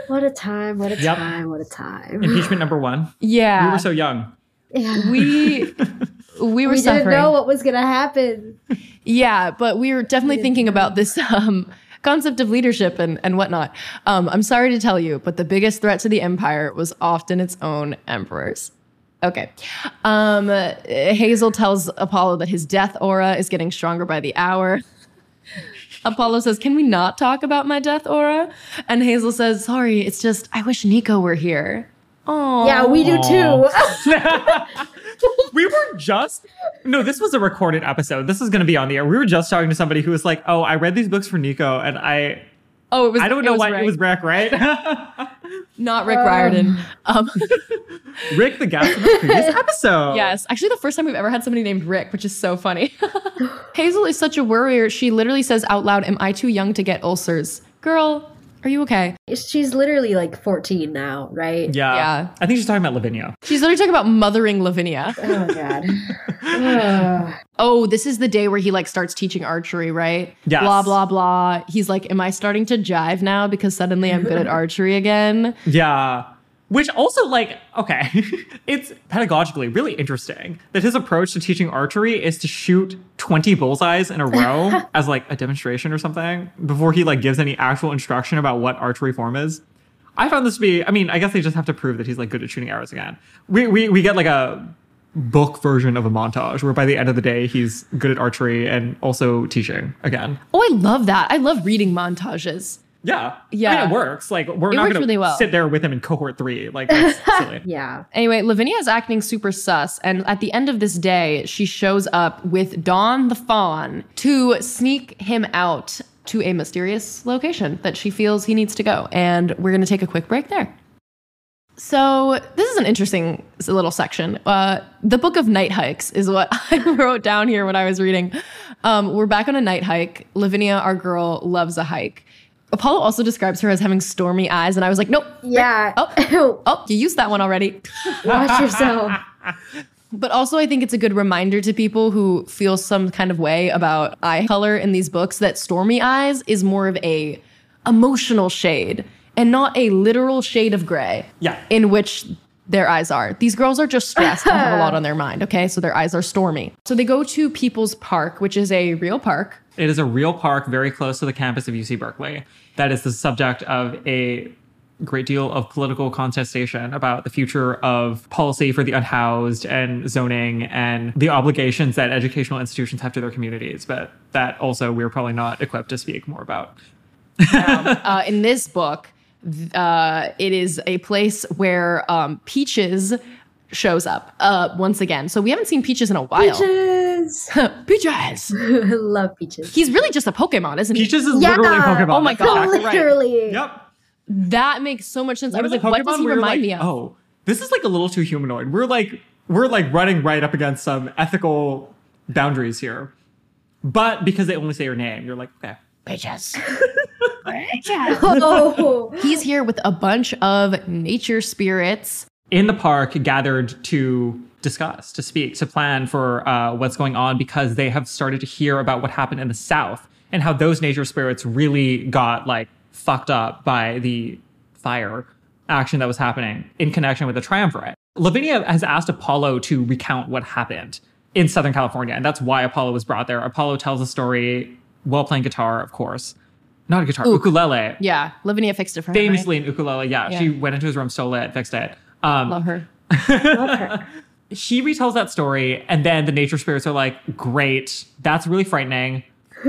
What a time, what a Yep. time, what a time. Impeachment number one. yeah. We were so young. Yeah. we we were we suffering. didn't know what was gonna happen. Yeah, but we were definitely didn't thinking know. about this um, concept of leadership and, and whatnot. Um, I'm sorry to tell you, but the biggest threat to the empire was often its own emperors. Okay. Um, Hazel tells Apollo that his death aura is getting stronger by the hour. Apollo says, Can we not talk about my death aura? And Hazel says, Sorry, it's just, I wish Nico were here. Oh, Yeah, we do too. we were just no this was a recorded episode this is going to be on the air we were just talking to somebody who was like oh i read these books for nico and i Oh, it was. i don't know why Rick. it was rick right not Rick Riordan. Um, rick the guest in the previous episode Yes, actually, the first time we've ever had somebody named Rick, which is so funny. Hazel is such a worrier. She literally says out loud, Am I too young to get ulcers? Girl, are you okay? She's literally like 14 now, right? yeah Yeah. i think she's talking about lavinia She's literally talking about mothering Lavinia. Oh god. Ugh. Oh, this is the day where he like starts teaching archery, right? Yes. Blah, blah, blah. He's like, Am I starting to jive now because suddenly I'm good at archery again? yeah which also like okay it's pedagogically really interesting that his approach to teaching archery is to shoot 20 bullseyes in a row as like a demonstration or something before he like gives any actual instruction about what archery form is i found this to be i mean i guess they just have to prove that he's like good at shooting arrows again we we, we get like a book version of a montage where by the end of the day he's good at archery and also teaching again Oh, I love that. I love reading montages. Yeah Yeah. I mean, it works like we're It not gonna really well. sit there with him in cohort three like that's silly Yeah. Anyway, Lavinia is acting super sus, and at the end of this day, she shows up with Don the Faun to sneak him out to a mysterious location that she feels he needs to go. And we're going to take a quick break there. So, this is an interesting little section. Uh, the Book of Night Hikes is what I wrote down here when I was reading. Um, we're back on a night hike. Lavinia, our girl, loves a hike. Apollo also describes her as having stormy eyes, and I was like, nope. Yeah. Oh. Oh, you used that one already. Watch yourself. But also, I think it's a good reminder to people who feel some kind of way about eye color in these books that stormy eyes is more of a emotional shade and not a literal shade of gray. Yeah. In which their eyes are. These girls are just stressed and have a lot on their mind, okay? So their eyes are stormy. So they go to People's Park, which is a real park. It is a real park very close to the campus of UC Berkeley. That is the subject of a great deal of political contestation about the future of policy for the unhoused and zoning and the obligations that educational institutions have to their communities. But that also we're probably not equipped to speak more about. uh, in this book, uh, it is a place where um, Peaches shows up uh, once again. So we haven't seen Peaches in a while. Peaches. Peaches. Love peaches. He's really just a Pokemon, isn't he? Peaches is Yeah. literally a Pokemon. Oh my God. exactly right. Literally. Yep. That makes so much sense. I was like, the what does he where remind like, me of? Oh, this is like a little too humanoid. We're like we're like running right up against some ethical boundaries here. But because they only say your name, you're like, okay. Peaches. Oh. He's here with a bunch of nature spirits. in the park gathered to discuss, to speak, to plan for uh, what's going on because they have started to hear about what happened in the South and how those nature spirits really got like fucked up by the fire action that was happening in connection with the triumvirate. Lavinia has asked Apollo to recount what happened in Southern California, and that's why Apollo was brought there. Apollo tells a story while playing guitar, of course. Not a guitar, ukulele. Yeah, Lavinia fixed it for him. Famously an ukulele, yeah, Yeah. She went into his room, stole it, fixed it. Um. Love her. Love her. he retells that story and then the nature spirits are like great that's really frightening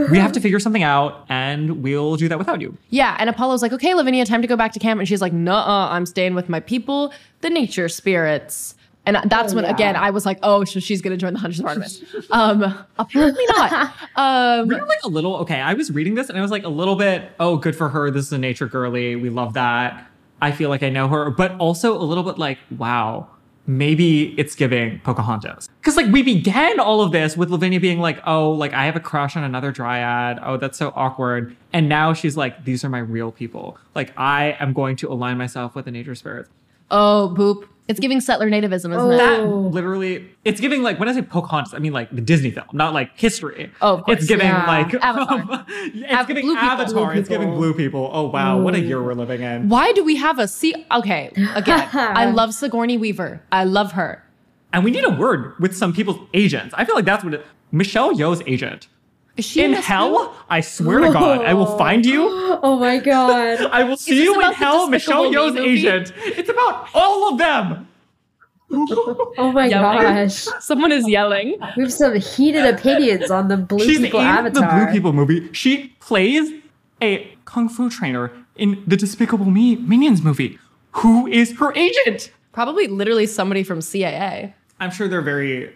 we have to figure something out and we'll do that without you Yeah, and Apollo's like, okay, Lavinia, time to go back to camp. And she's like, nuh-uh, I'm staying with my people, the nature spirits. And that's Oh, when, yeah. again, I was like, oh, so she's going to join the Hunters of Artemis. um, apparently not. Um, we were like a little okay i was reading this and i was like a little bit oh good for her this is a nature girly we love that i feel like i know her but also a little bit like wow maybe it's giving pocahontas because like we began all of this with lavinia being like oh like i have a crush on another dryad oh that's so awkward and now she's like these are my real people like i am going to align myself with the nature spirits oh, boop. It's giving settler nativism, isn't it? Oh. that Oh. literally it's giving like when i say pocahontas i mean like the disney film not like history Oh, of course. it's giving Yeah. like Avatar. it's Av- giving blue people. avatar Blue it's giving blue people oh wow what a year we're mm. living in Why do we have a see? Okay, again, I love Sigourney Weaver. I love her. and we need a word with some people's agents i feel like that's what it, michelle Yeoh's agent Is she in this hell movie? i swear to god i will find you Oh my god. i will see you in hell michelle Despicable Yeoh's agent it's about all of them Oh my Yelling. gosh. Someone is yelling. We have some heated opinions on the blue She's people in avatar. the Blue People movie. She plays a kung fu trainer in the Despicable Me Minions movie. Who is her agent? Probably literally somebody from CAA. I'm sure they're very,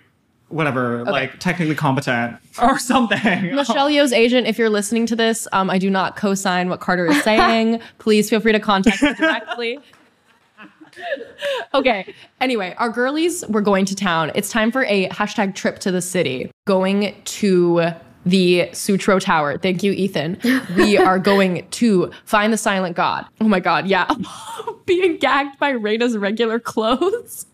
whatever, like technically competent or something. Michelle Yeoh's agent, if you're listening to this, um, I do not co-sign what Carter is saying. Please feel free to contact me directly. okay. Anyway, our girlies were going to town. It's time for a hashtag trip to the city. Going to the Sutro Tower. Thank you, Ethan. We are going to find the silent god. Oh my god, yeah. Being gagged by Reyna's regular clothes.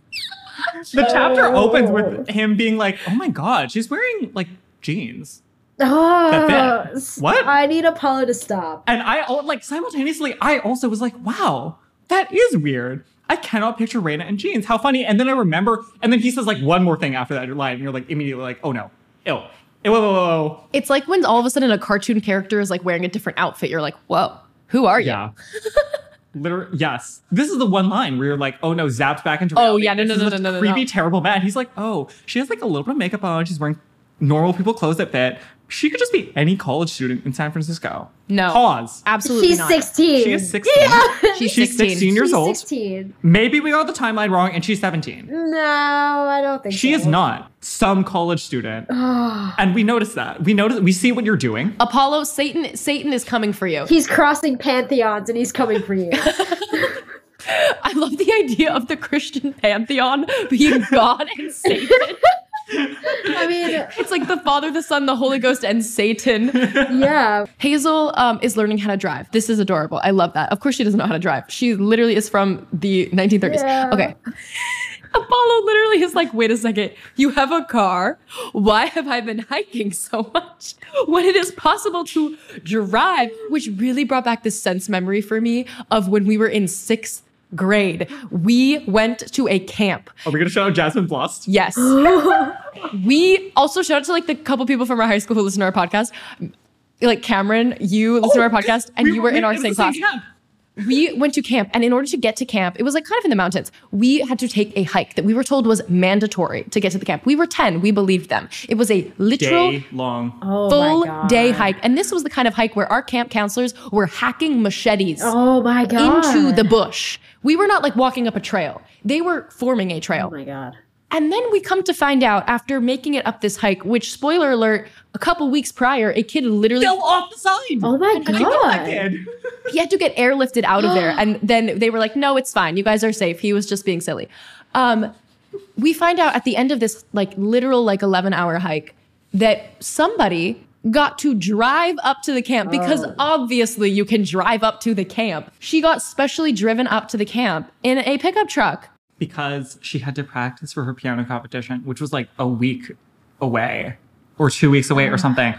The chapter oh. opens with him being like, "Oh my god, she's wearing like jeans." Oh, What? I need Apollo to stop. And I like simultaneously, I also was like, "Wow, that is weird." I cannot picture Reyna in jeans. How funny. And then I remember, and then he says like one more thing after that line, and you're like immediately like, "Oh no, ill." Whoa, whoa, whoa, whoa. It's like when all of a sudden a cartoon character is like wearing a different outfit. You're like, whoa, who are you? Yeah. Literally, yes. This is the one line where you're like, oh no, zapped back into Oh, yeah, no, no, no, no, no, creepy, no. terrible man. He's like, oh, she has like a little bit of makeup on. She's wearing normal people clothes that fit. She could just be any college student in San Francisco. No. Pause. Absolutely She's not. 16. She is 16. Yeah. She's She's 16. 16 years She's old. 16. Maybe we got the timeline wrong and she's 17. No, I don't think She so. is not some college student. and we notice that. We notice we see what you're doing. Apollo, Satan, Satan is coming for you. He's crossing pantheons and he's coming for you. I love the idea of the Christian pantheon being God and Satan. I mean, It's like the Father, the Son, the Holy Ghost, and Satan. yeah. Hazel um, is learning how to drive. This is adorable. I love that. Of course, she doesn't know how to drive. She literally is from the 1930s. Yeah. Okay. Apollo literally is like, wait a second, you have a car. Why have I been hiking so much when it is possible to drive? Which really brought back this sense memory for me of when we were in sixth grade. We went to a camp. Are we gonna shout out Jasmine Blust? Yes. we also shout out to like the couple people from our high school who listen to our podcast. Like Cameron, you listen to our oh, podcast and We- you were in our same class camp. we went to camp and in order to get to camp it was like kind of in the mountains we had to take a hike that we were told was mandatory to get to the camp we were 10 we believed them it was a literal Day long. Oh full my god. day hike and this was the kind of hike where our camp counselors were hacking machetes Oh my god. into the bush we were not like walking up a trail they were forming a trail. Oh my god. and then we come to find out after making it up this hike which spoiler alert a couple weeks prior a kid literally Fell off the side. Oh my That god. kid. he had to get airlifted out of there and then they were like no it's fine you guys are safe he was just being silly um, we find out at the end of this like literal like 11 hour hike that somebody got to drive up to the camp because oh. obviously you can drive up to the camp she got specially driven up to the camp in a pickup truck because she had to practice for her piano competition, which was like a week away or two weeks away or something.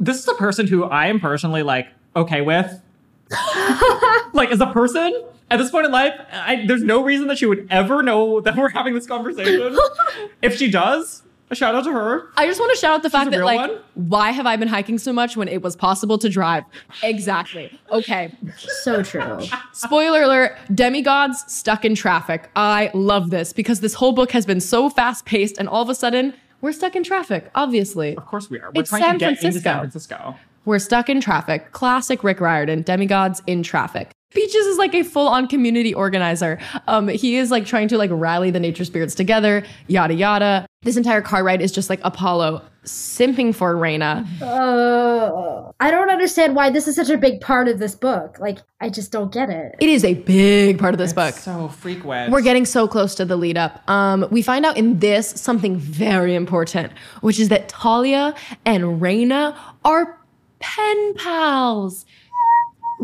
This is a person who I am personally like okay with. like as a person at this point in life, I, there's no reason that she would ever know that we're having this conversation. if she does, a shout out to her. I just want to shout out the fact that like one? why have I been hiking so much when it was possible to drive? Exactly. Okay. So true. Spoiler alert, demigods stuck in traffic. I love this because this whole book has been so fast paced and all of a sudden we're stuck in traffic, obviously. Of course we are. We're It's trying San to get into San Francisco. We're stuck in traffic. Classic Rick Riordan, demigods in traffic. Peaches is like a full-on community organizer. Um, he is like trying to like rally the nature spirits together, yada yada. This entire car ride is just like Apollo simping for Reyna. Uh, I don't understand why this is such a big part of this book. Like, I just don't get it. It is a big part of this book. So freak wed. We're getting so close to the lead up. Um, we find out in this something very important, which is that Thalia and Reyna are pen pals.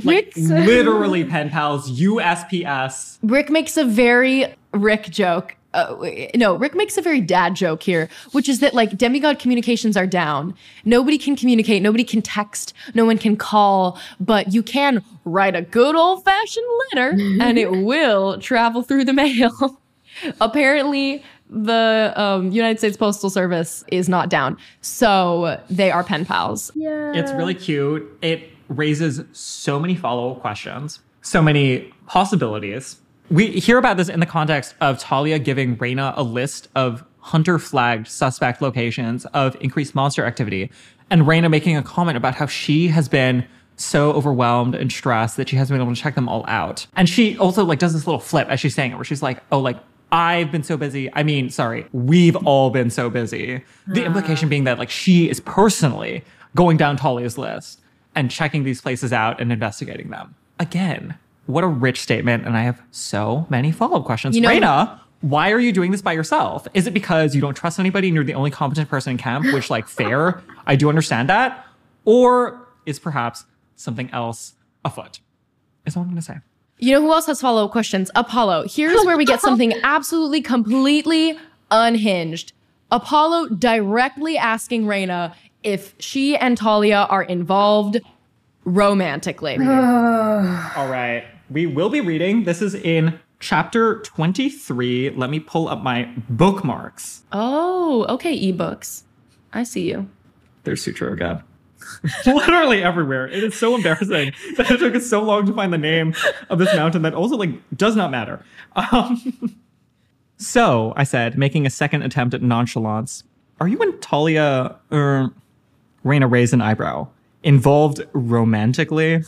Like Rick, literally pen pals, USPS. Rick makes a very Rick joke. Uh, no, Rick makes a very dad joke here, which is that like demigod communications are down. Nobody can communicate, nobody can text, no one can call, but you can write a good old fashioned letter and it will travel through the mail. Apparently, the um, United States Postal Service is not down, so they are pen pals. Yeah. It's really cute. It raises so many follow up questions, so many possibilities. We hear about this in the context of Thalia giving Reyna a list of hunter flagged suspect locations of increased monster activity, and Reyna making a comment about how she has been so overwhelmed and stressed that she hasn't been able to check them all out. And she also like does this little flip as she's saying it, where she's like, "Oh, like I've been so busy. I mean, sorry, we've all been so busy." The implication mm. being that like she is personally going down Thalia's list and checking these places out and investigating them. Again, what a rich statement. And I have so many follow up questions. You know- Reyna, why are you doing this by yourself? Is it because you don't trust anybody and you're the only competent person in camp? Which, like, fair. I do understand that. Or is perhaps something else afoot? Is all I'm going to say. You know who else has follow up questions? Apollo. Here's where we get something absolutely, completely unhinged. Apollo directly asking Reyna if she and Thalia are involved romantically. All right. We will be reading. This is in chapter 23. Let me pull up my bookmarks. oh, okay, ebooks. I see you. There's Sutro again. Literally everywhere. It is so embarrassing that it took us so long to find the name of this mountain that also like does not matter. Um, so I said, making a second attempt at nonchalance. Are you and Thalia, er, Reyna raised an eyebrow, involved romantically?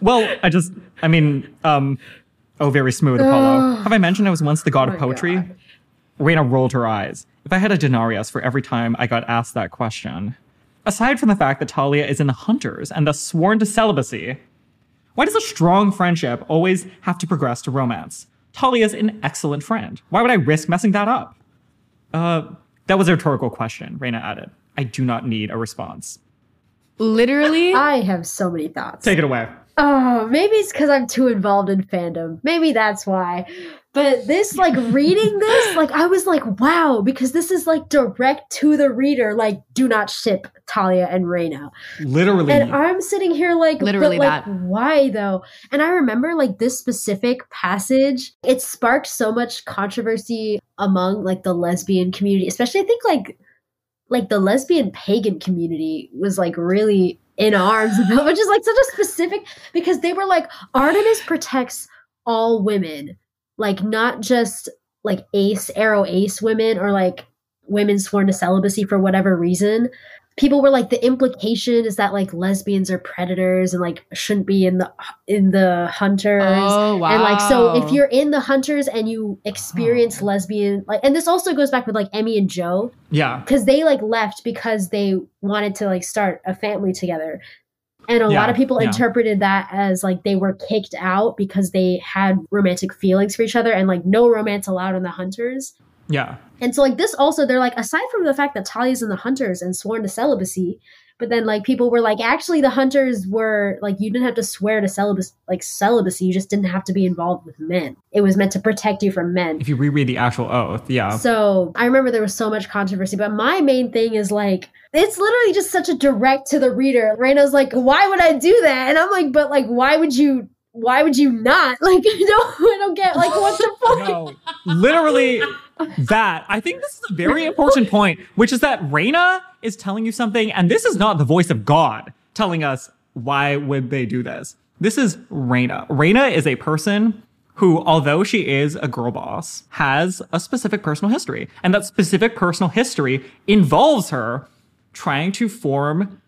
Well, I just, I mean, um, oh, very smooth, Apollo. Have I mentioned I was once the god of poetry? God. Reyna rolled her eyes. If I had a denarius for every time I got asked that question, aside from the fact that Thalia is in the Hunters and thus sworn to celibacy, why does a strong friendship always have to progress to romance? Thalia's an excellent friend. Why would I risk messing that up? Uh, that was a rhetorical question, Reyna added. I do not need a response. Literally, I have so many thoughts. Take it away. Oh, maybe it's because I'm too involved in fandom. Maybe that's why. But this, like, reading this, like, I was like, wow, because this is like direct to the reader. Like, do not ship Thalia and Reyna. Literally. And I'm sitting here like, Literally but, like, that. why though? And I remember like this specific passage, it sparked so much controversy among like the lesbian community, especially I think like like the lesbian pagan community was like really in arms about, which is like such a specific because they were like Artemis protects all women, like not just like ace arrow ace women or like women sworn to celibacy for whatever reason people were like the implication is that like lesbians are predators and like shouldn't be in the in the hunters Oh wow. and like so if you're in the hunters and you experience lesbian like and this also goes back with like Emmie and Jo yeah. because they like left because they wanted to like start a family together and a lot of people yeah. interpreted that as like they were kicked out because they had romantic feelings for each other and like no romance allowed in the hunters Yeah. and so like this also they're like aside from the fact that Thalia's in the hunters and sworn to celibacy, but then like people were like actually the hunters were like you didn't have to swear to celibacy like celibacy, you just didn't have to be involved with men. It was meant to protect you from men. If you reread the actual oath, yeah. So I remember there was so much controversy, but my main thing is like it's literally just such a direct to the reader. Reyna's like, why would I do that? And I'm like, but like, why would you? Why would you not? Like, I don't, I don't get like what the fuck. No, literally that. I think this is a very important point, which is that Reyna is telling you something, and this is not the voice of God telling us why would they do this. This is Reyna. Reyna is a person who, although she is a girl boss, has a specific personal history. And that specific personal history involves her trying to form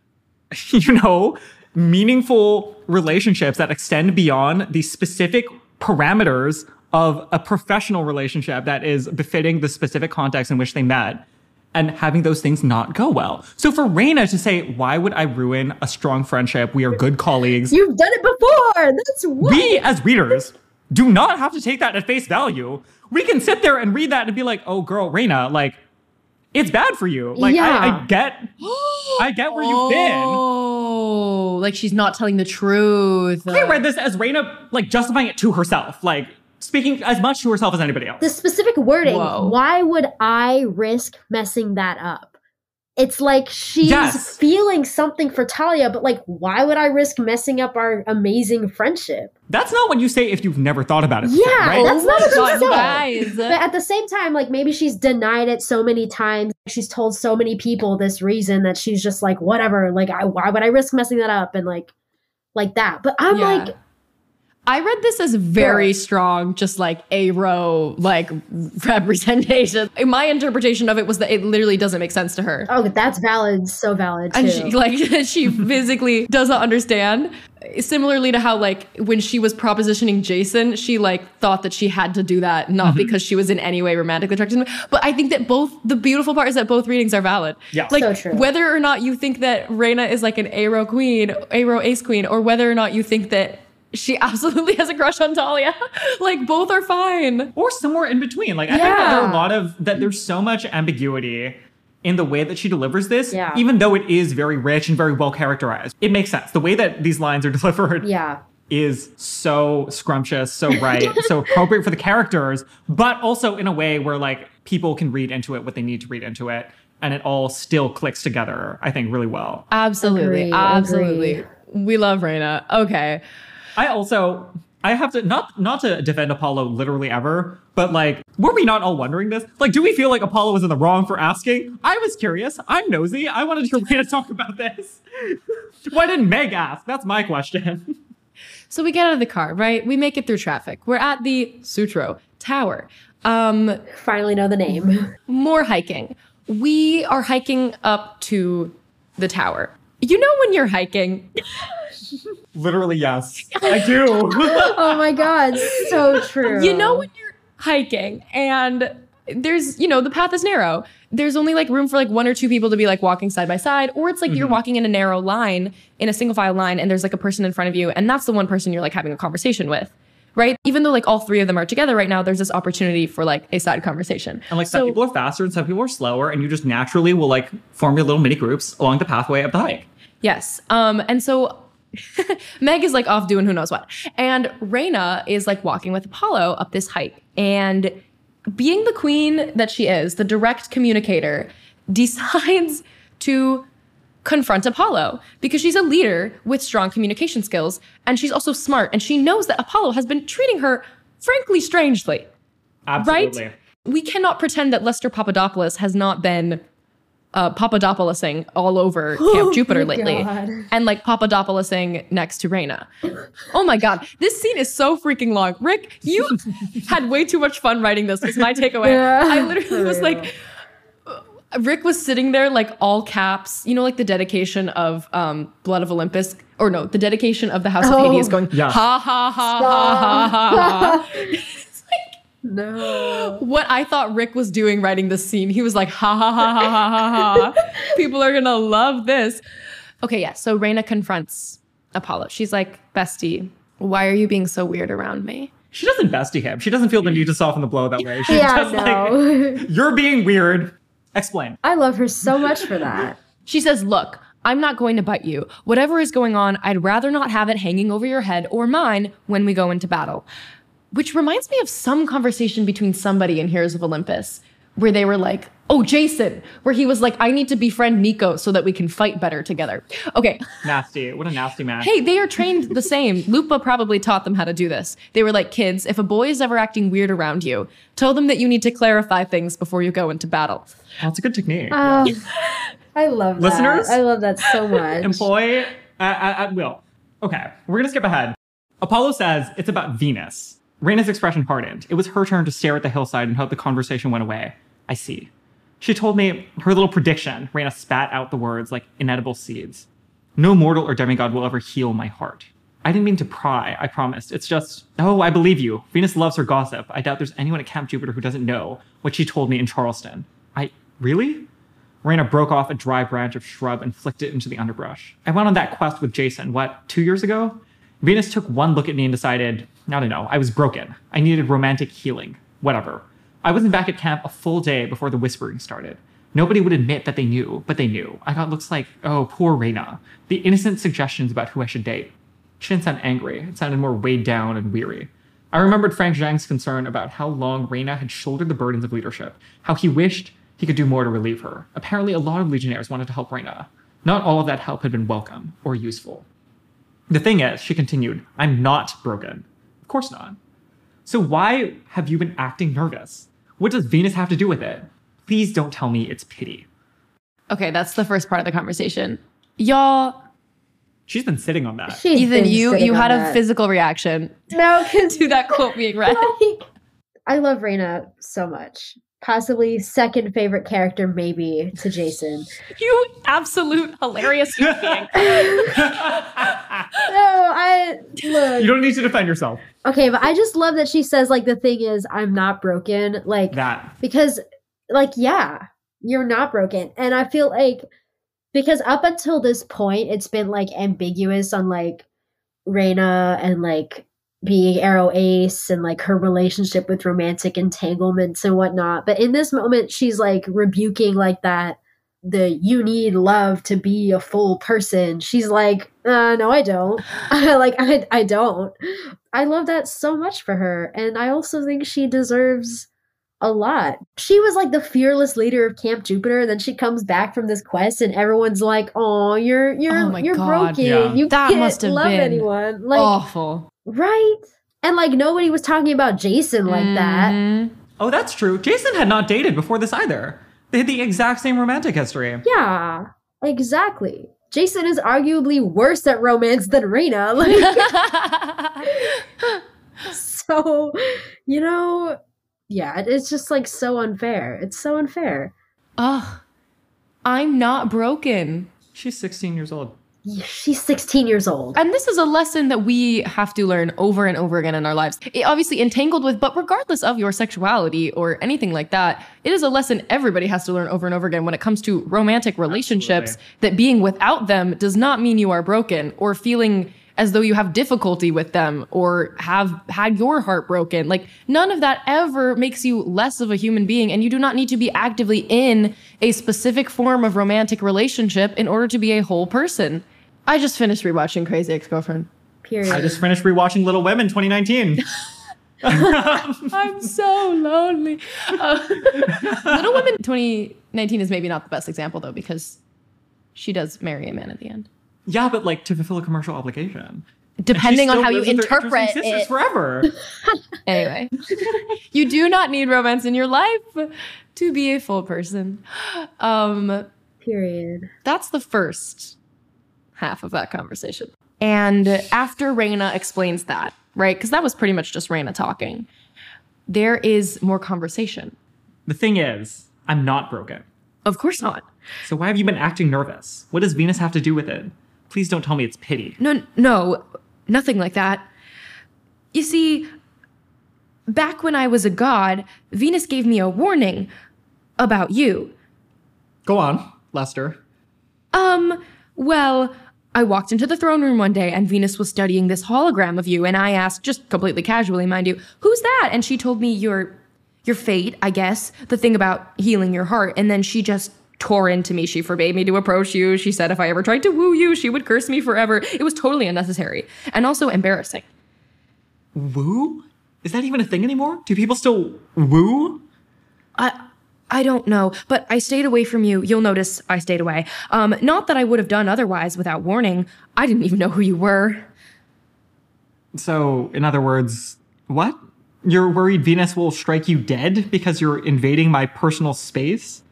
you know, meaningful relationships that extend beyond the specific parameters of a professional relationship that is befitting the specific context in which they met and having those things not go well. So for Reyna to say, why would I ruin a strong friendship? We are good colleagues. You've done it before. That's what. we as readers do not have to take that at face value. We can sit there and read that and be like, oh girl, Reyna, like, it's bad for you. Like I, Yeah. I get I get where you've been. Oh, like she's not telling the truth. I uh, read this as Reyna like justifying it to herself, like speaking as much to herself as anybody else. the specific wording. Whoa. Why would I risk messing that up? It's like she's Yes. feeling something for Thalia, but like, why would I risk messing up our amazing friendship? That's not what you say if you've never thought about it. before, Yeah, right? that's not oh what God, she said. guys. But at the same time, like maybe she's denied it so many times. She's told so many people this reason that she's just like, whatever. Like, I, why would I risk messing that up? And like, like that. But I'm Yeah. like, I read this as very Sure. strong, just like a row like representation. My interpretation of it was that it literally doesn't make sense to her. oh, that's valid, so valid too. and she like she physically doesn't understand similarly to how like when she was propositioning jason she like thought that she had to do that not mm-hmm. because she was in any way romantically attracted to him but i think that both the beautiful part is that both readings are valid Yeah. like So true. whether or not you think that Reyna is like an arrow queen arrow ace queen or whether or not you think that she absolutely has a crush on thalia like both are fine or somewhere in between. Like I think that there are a lot of that there's so much ambiguity in the way that she delivers this, Yeah. even though it is very rich and very well characterized. It makes sense. The way that these lines are delivered yeah. is so scrumptious, so right, so appropriate for the characters, but also in a way where like people can read into it what they need to read into it, and it all still clicks together. I think really well. absolutely Agree, absolutely agree. we love Reyna. okay I also I have to not not to defend Apollo literally ever, but like were we not all wondering this? Like, do we feel like Apollo was in the wrong for asking? I was curious. I'm nosy. I wanted to to talk about this. Why didn't Meg ask? That's my question. So we get out of the car, right? We make it through traffic. We're at the Sutro Tower. Um, Finally know the name. more hiking. We are hiking up to the tower. You know when you're hiking, Literally, yes. I do. oh my god, so true. you know when you're hiking and there's, you know, the path is narrow. There's only like room for like one or two people to be like walking side by side, or it's like you're walking in a narrow line, in a single file line, and there's like a person in front of you, and that's the one person you're like having a conversation with. Right? Even though like all three of them are together right now, there's this opportunity for like a side conversation. And like some So- people are faster and some people are slower, and you just naturally will like form your little mini groups along the pathway of the hike. Yes. Um, and so Meg is like off doing who knows what. And Reyna is like walking with Apollo up this hike. And being the queen that she is, the direct communicator, decides to confront Apollo because she's a leader with strong communication skills and she's also smart and she knows that Apollo has been treating her frankly strangely. Absolutely. Right? We cannot pretend that Lester Papadopoulos has not been uh, Papadopoulosing all over Camp Jupiter lately, God. and like Papadopoulosing next to Reyna. Oh my god, this scene is so freaking long. Rick, you had way too much fun writing this. Was my takeaway. Yeah, I literally was real. like, uh, Rick was sitting there like all caps, you know, like the dedication of um, Blood of Olympus, or no, the dedication of the House of Oh. Hades, going Yeah. ha ha ha ha ha ha. ha. No. what I thought Rick was doing writing this scene. He was like, ha ha ha ha ha ha ha. People are gonna love this. Okay, yeah. So Reyna confronts Apollo. She's like, bestie, why are you being so weird around me? She doesn't bestie him. She doesn't feel the need to soften the blow that way. She's Yeah, just like, no. you're being weird. Explain. I love her so much for that. She says, Look, I'm not going to bite you. Whatever is going on, I'd rather not have it hanging over your head or mine when we go into battle. Which reminds me of some conversation between somebody in Heroes of Olympus where they were like, Oh, Jason, where he was like, I need to befriend Nico so that we can fight better together. Okay. Nasty. What a nasty man. Hey, they are trained the same. Lupa probably taught them how to do this. They were like, kids, if a boy is ever acting weird around you, tell them that you need to clarify things before you go into battle. That's a good technique. Um, I love that. Listeners? I love that so much. Employ at, uh, at, uh, at uh, will. Okay, we're gonna skip ahead. Apollo says it's about Venus. Reyna's expression hardened. It was her turn to stare at the hillside and hope the conversation went away. I see. She told me her little prediction. Reyna spat out the words like inedible seeds. No mortal or demigod will ever heal my heart. I didn't mean to pry, I promised. It's just, oh, I believe you. Venus loves her gossip. I doubt there's anyone at Camp Jupiter who doesn't know what she told me in Charleston. I, really? Reyna broke off a dry branch of shrub and flicked it into the underbrush. I went on that quest with Jason, what, two years ago? Venus took one look at me and decided, I don't know, I was broken. I needed romantic healing. Whatever. I wasn't back at camp a full day before the whispering started. Nobody would admit that they knew, but they knew. I got looks like, oh, poor Reyna. The innocent suggestions about who I should date. She didn't sound angry. It sounded more weighed down and weary. I remembered Frank Zhang's concern about how long Reyna had shouldered the burdens of leadership, how he wished he could do more to relieve her. Apparently, a lot of Legionnaires wanted to help Reyna. Not all of that help had been welcome or useful. The thing is, she continued, I'm not broken. Of course not. So why have you been acting nervous? What does Venus have to do with it? Please don't tell me it's pity. Okay, that's the first part of the conversation. Y'all, She's been sitting on that. She's Ethan, you you had a that. physical reaction no, because to that quote being read. like, I love Reyna so much. Possibly second favorite character, maybe to Jason. You absolute hilarious human being. No, I look. You don't need to defend yourself. Okay, but I just love that she says like the thing is I'm not broken. Like That. because like yeah, you're not broken. And I feel like because up until this point it's been like ambiguous on like Reyna and like being aro-ace and like her relationship with romantic entanglements and whatnot. But in this moment she's like rebuking like that the you need love to be a full person. She's like, uh, no, I don't. like I I don't. I love that so much for her. And I also think she deserves a lot. She was like the fearless leader of Camp Jupiter. and Then she comes back from this quest, and everyone's like, "Oh, you're you're Oh you're God. broken. Yeah. You That can't must have love been anyone." Like, Awful. Right? And like nobody was talking about Jason like that. Mhm. Oh, that's true. Jason had not dated before this either. They had the exact same romantic history. Yeah, exactly. Jason is arguably worse at romance than Reyna. Like, so you know, yeah, it's just like so unfair. It's so unfair. Ugh. I'm not broken. She's 16 years old. She's 16 years old. And this is a lesson that we have to learn over and over again in our lives. It obviously entangled with, but regardless of your sexuality or anything like that, it is a lesson everybody has to learn over and over again when it comes to romantic relationships Absolutely. that being without them does not mean you are broken or feeling as though you have difficulty with them or have had your heart broken. Like none of that ever makes you less of a human being and you do not need to be actively in a specific form of romantic relationship in order to be a whole person. I just finished rewatching Crazy Ex Girlfriend. Period. I just finished rewatching Little Women 2019. I'm so lonely. Uh, Little Women 2019 is maybe not the best example though because she does marry a man at the end. Yeah, but like to fulfill a commercial obligation. Depending on how you lives with her interpret interesting sisters it. forever. Anyway, you do not need romance in your life to be a full person. Um, Period. that's the first half of that conversation. And after Reyna explains that, right? Because that was pretty much just Reyna talking. There is more conversation. the thing is, I'm not broken. Of course not. So why have you been acting nervous? What does Venus have to do with it? Please don't tell me it's pity. No, no, nothing like that. You see, back when I was a god, Venus gave me a warning about you. Go on, Lester. Um, well, I walked into the throne room one day and Venus was studying this hologram of you, and I asked, just completely casually, mind you, who's that? And she told me your your fate, I guess, the thing about healing your heart, and then she just tore into me. She forbade me to approach you. She said if I ever tried to woo you, she would curse me forever. It was totally unnecessary and also embarrassing. Woo? Is that even a thing anymore? Do people still woo? I I don't know, but I stayed away from you. You'll notice I stayed away. Um, not that I would have done otherwise without warning. I didn't even know who you were. So, in other words, what? You're worried Venus will strike you dead because you're invading my personal space?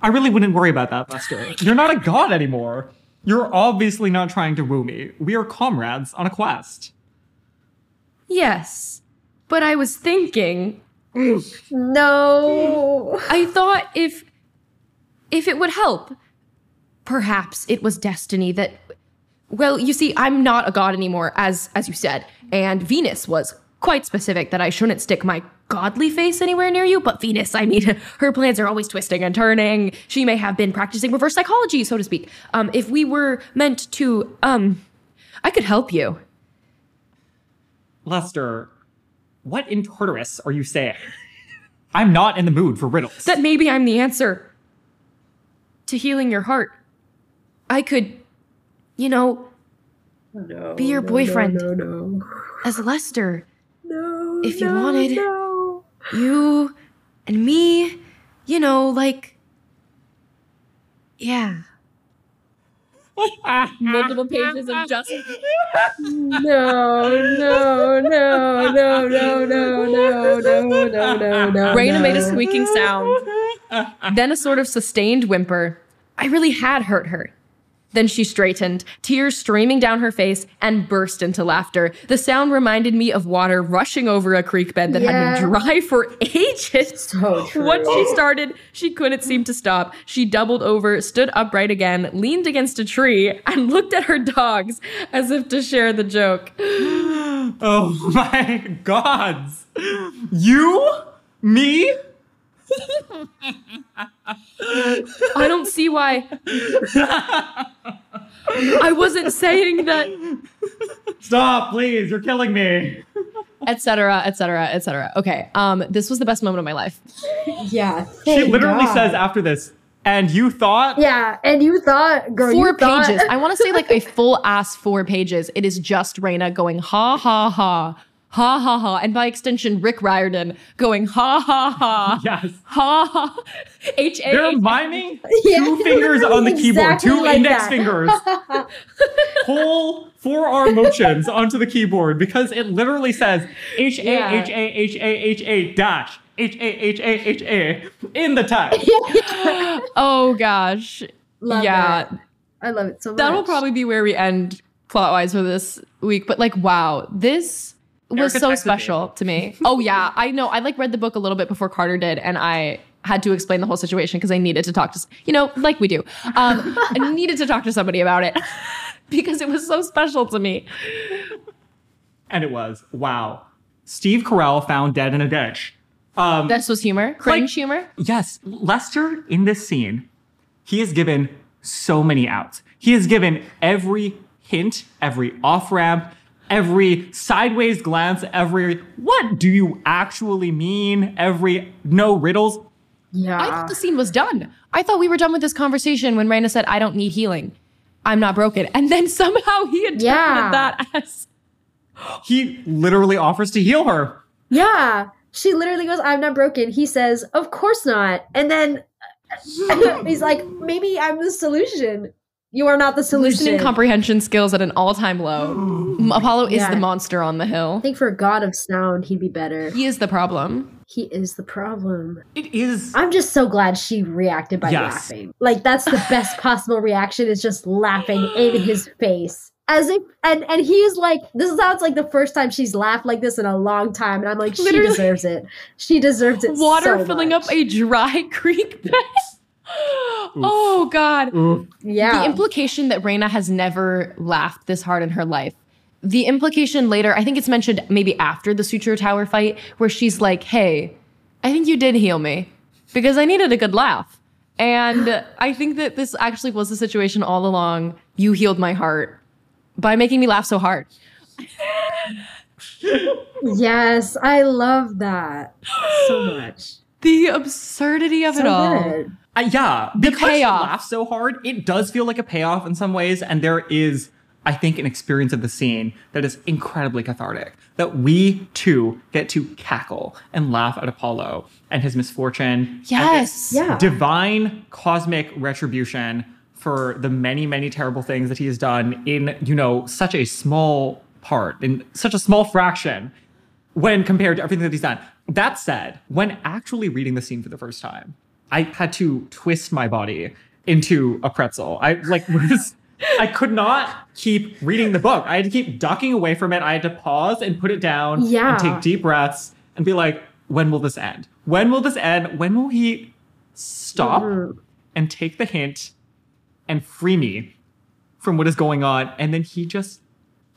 I really wouldn't worry about that, Lester. You're not a god anymore. You're obviously not trying to woo me. We are comrades on a quest. Yes, but I was thinking. No. I thought if if it would help, perhaps it was destiny that. Well, you see, I'm not a god anymore, as as you said, and Venus was quite specific that I shouldn't stick my godly face anywhere near you. But Venus, I mean, her plans are always twisting and turning. She may have been practicing reverse psychology, so to speak. Um, if we were meant to, um, I could help you. Lester, what in Tartarus are you saying? I'm not in the mood for riddles. that maybe I'm the answer to healing your heart. I could, you know, No. Be your no, boyfriend. No, no, no. as Lester, No. If you no, wanted- No. You and me, you know, like, yeah. Multiple pages of just. No, no, no, no, no, no, no, no, no, no, no. Reyna made a squeaking sound, then a sort of sustained whimper. I really had hurt her. Then she straightened, tears streaming down her face, and burst into laughter. The sound reminded me of water rushing over a creek bed that had been dry for ages. So true. Once she started, she couldn't seem to stop. She doubled over, stood upright again, leaned against a tree, and looked at her dogs as if to share the joke. oh my gods. You? Me? I don't see why. I wasn't saying that, Stop, please. You're killing me. etc., etc., etc. Okay, um, this was the best moment of my life. Yeah. She literally God. says after this, and you thought? Yeah, and you thought, girl, Four you thought- pages. I want to say like a full ass four pages. It is just Reyna going ha ha ha. Ha ha ha. And by extension, Rick Riordan going ha ha ha. Yes. Ha ha. H A They're miming Yeah, two fingers on the keyboard, two like index that. fingers. Pull forearm motions onto the keyboard because it literally says H A H A H A H A dash H A H A H A in the text. Oh gosh. Love yeah. it. I love it so much. That'll probably be where we end plot wise for this week. But like, wow, this was Erica so texted me. special to me. oh yeah, I know. I like read the book a little bit before Carter did, and I had to explain the whole situation because I needed to talk to, you know, like we do. Um, I needed to talk to somebody about it because it was so special to me. And it was wow. Steve Carell found dead in a ditch. Um, This was humor, cringe humor. Yes, Lester in this scene, he has given so many outs. He has given every hint, every off ramp, every sideways glance, every what do you actually mean, every no riddles. Yeah. I thought the scene was done. I thought we were done with this conversation when Reyna said, I don't need healing. I'm not broken. And then somehow he interpreted Yeah. that as He literally offers to heal her. Yeah. She literally goes, I'm not broken. He says, Of course not. And then he's like, Maybe I'm the solution. You are not the solution. listening comprehension skills at an all-time low. Apollo is Yeah. the monster on the hill. I think for a god of sound, he'd be better. He is the problem. He is the problem. It is. I'm just so glad she reacted by Yes. laughing. Like that's the best possible reaction is just laughing in his face. As if and and he's like this sounds like the first time she's laughed like this in a long time and I'm like she deserves it. She deserves it. Water so filling much. up a dry creek bed. Oh god. Ooh. Yeah. The implication that Reyna has never laughed this hard in her life. The implication later, I think it's mentioned maybe after the Sutro Tower fight, where she's like, hey, I think you did heal me because I needed a good laugh. And I think that this actually was the situation all along. You healed my heart by making me laugh so hard. yes, I love that so much. The absurdity of So it all. good. Uh, yeah, because payoff. she laughs so hard, it does feel like a payoff in some ways, and there is, I think, an experience of the scene that is incredibly cathartic. That we too get to cackle and laugh at Apollo and his misfortune. and Yes. Yeah. divine cosmic retribution for the many, many terrible things that he has done in, you know, such a small part, in such a small fraction when compared to everything that he's done. That said, when actually reading the scene for the first time, I had to twist my body into a pretzel. I like was I could not keep reading the book. I had to keep ducking away from it. I had to pause and put it down Yeah. and take deep breaths and be like, when will this end? When will this end? When will he stop Mhm. and take the hint and free me from what is going on? And then he just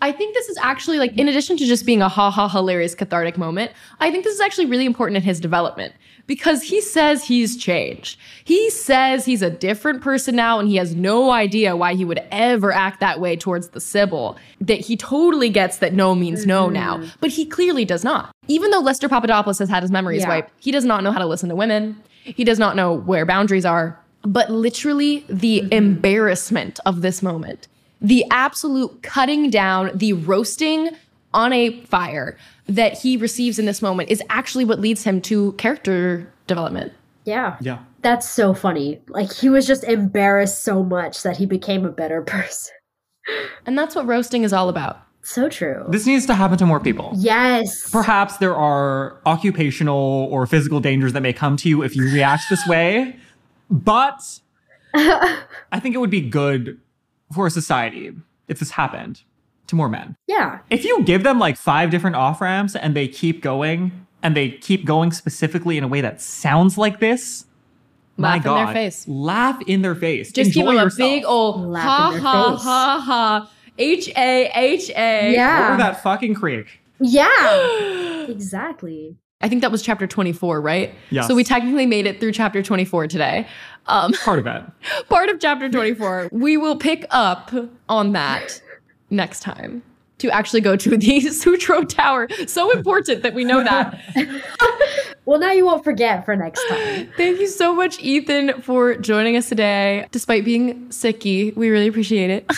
I think this is actually like, in addition to just being a ha ha hilarious cathartic moment, I think this is actually really important in his development because he says he's changed. He says he's a different person now and he has no idea why he would ever act that way towards the Sybil. That he totally gets that no means no mm-hmm. now, but he clearly does not. Even though Lester Papadopoulos has had his memories Yeah. wiped, he does not know how to listen to women. He does not know where boundaries are. But literally, the mm-hmm. embarrassment of this moment the absolute cutting down, the roasting on a fire that he receives in this moment is actually what leads him to character development. Yeah. yeah. That's so funny. Like he was just embarrassed so much that he became a better person. And that's what roasting is all about. So true. This needs to happen to more people. yes. Perhaps there are occupational or physical dangers that may come to you if you react this way, but I think it would be good for society if this happened to more men. yeah. If you give them like five different off ramps and they keep going and they keep going specifically in a way that sounds like this, my Laugh in their God, face. laugh in their face. Just give Enjoy him a big old Laugh ha in their ha face. ha ha. H A H A. Yeah. over that fucking creek. Yeah. exactly. I think that was chapter 24, right? Yes. So we technically made it through chapter 24 today. Um, Part of it. part of chapter 24. we will pick up on that next time to actually go to the Sutro Tower. So important that we know that. Well, now you won't forget for next time. Thank you so much, Ethan, for joining us today. Despite being sicky, we really appreciate it.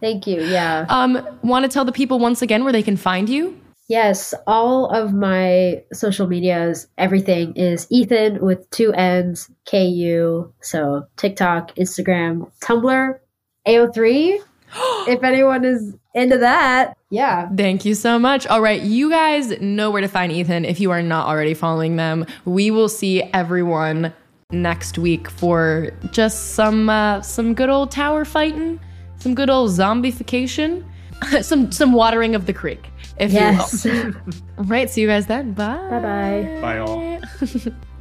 Thank you. Yeah. um, Want to tell the people once again where they can find you? Yes, all of my social medias, everything is Ethan with two N's, KU. So TikTok, Instagram, Tumblr, AO3. if anyone is into that, yeah. Thank you so much. All right, you guys know where to find Ethan if you are not already following them. We will see everyone next week for just some uh, some good old tower fighting, some good old zombification, some some watering of the creek, if Yes. you will. All right, see you guys then. Bye. bye bye. Bye all.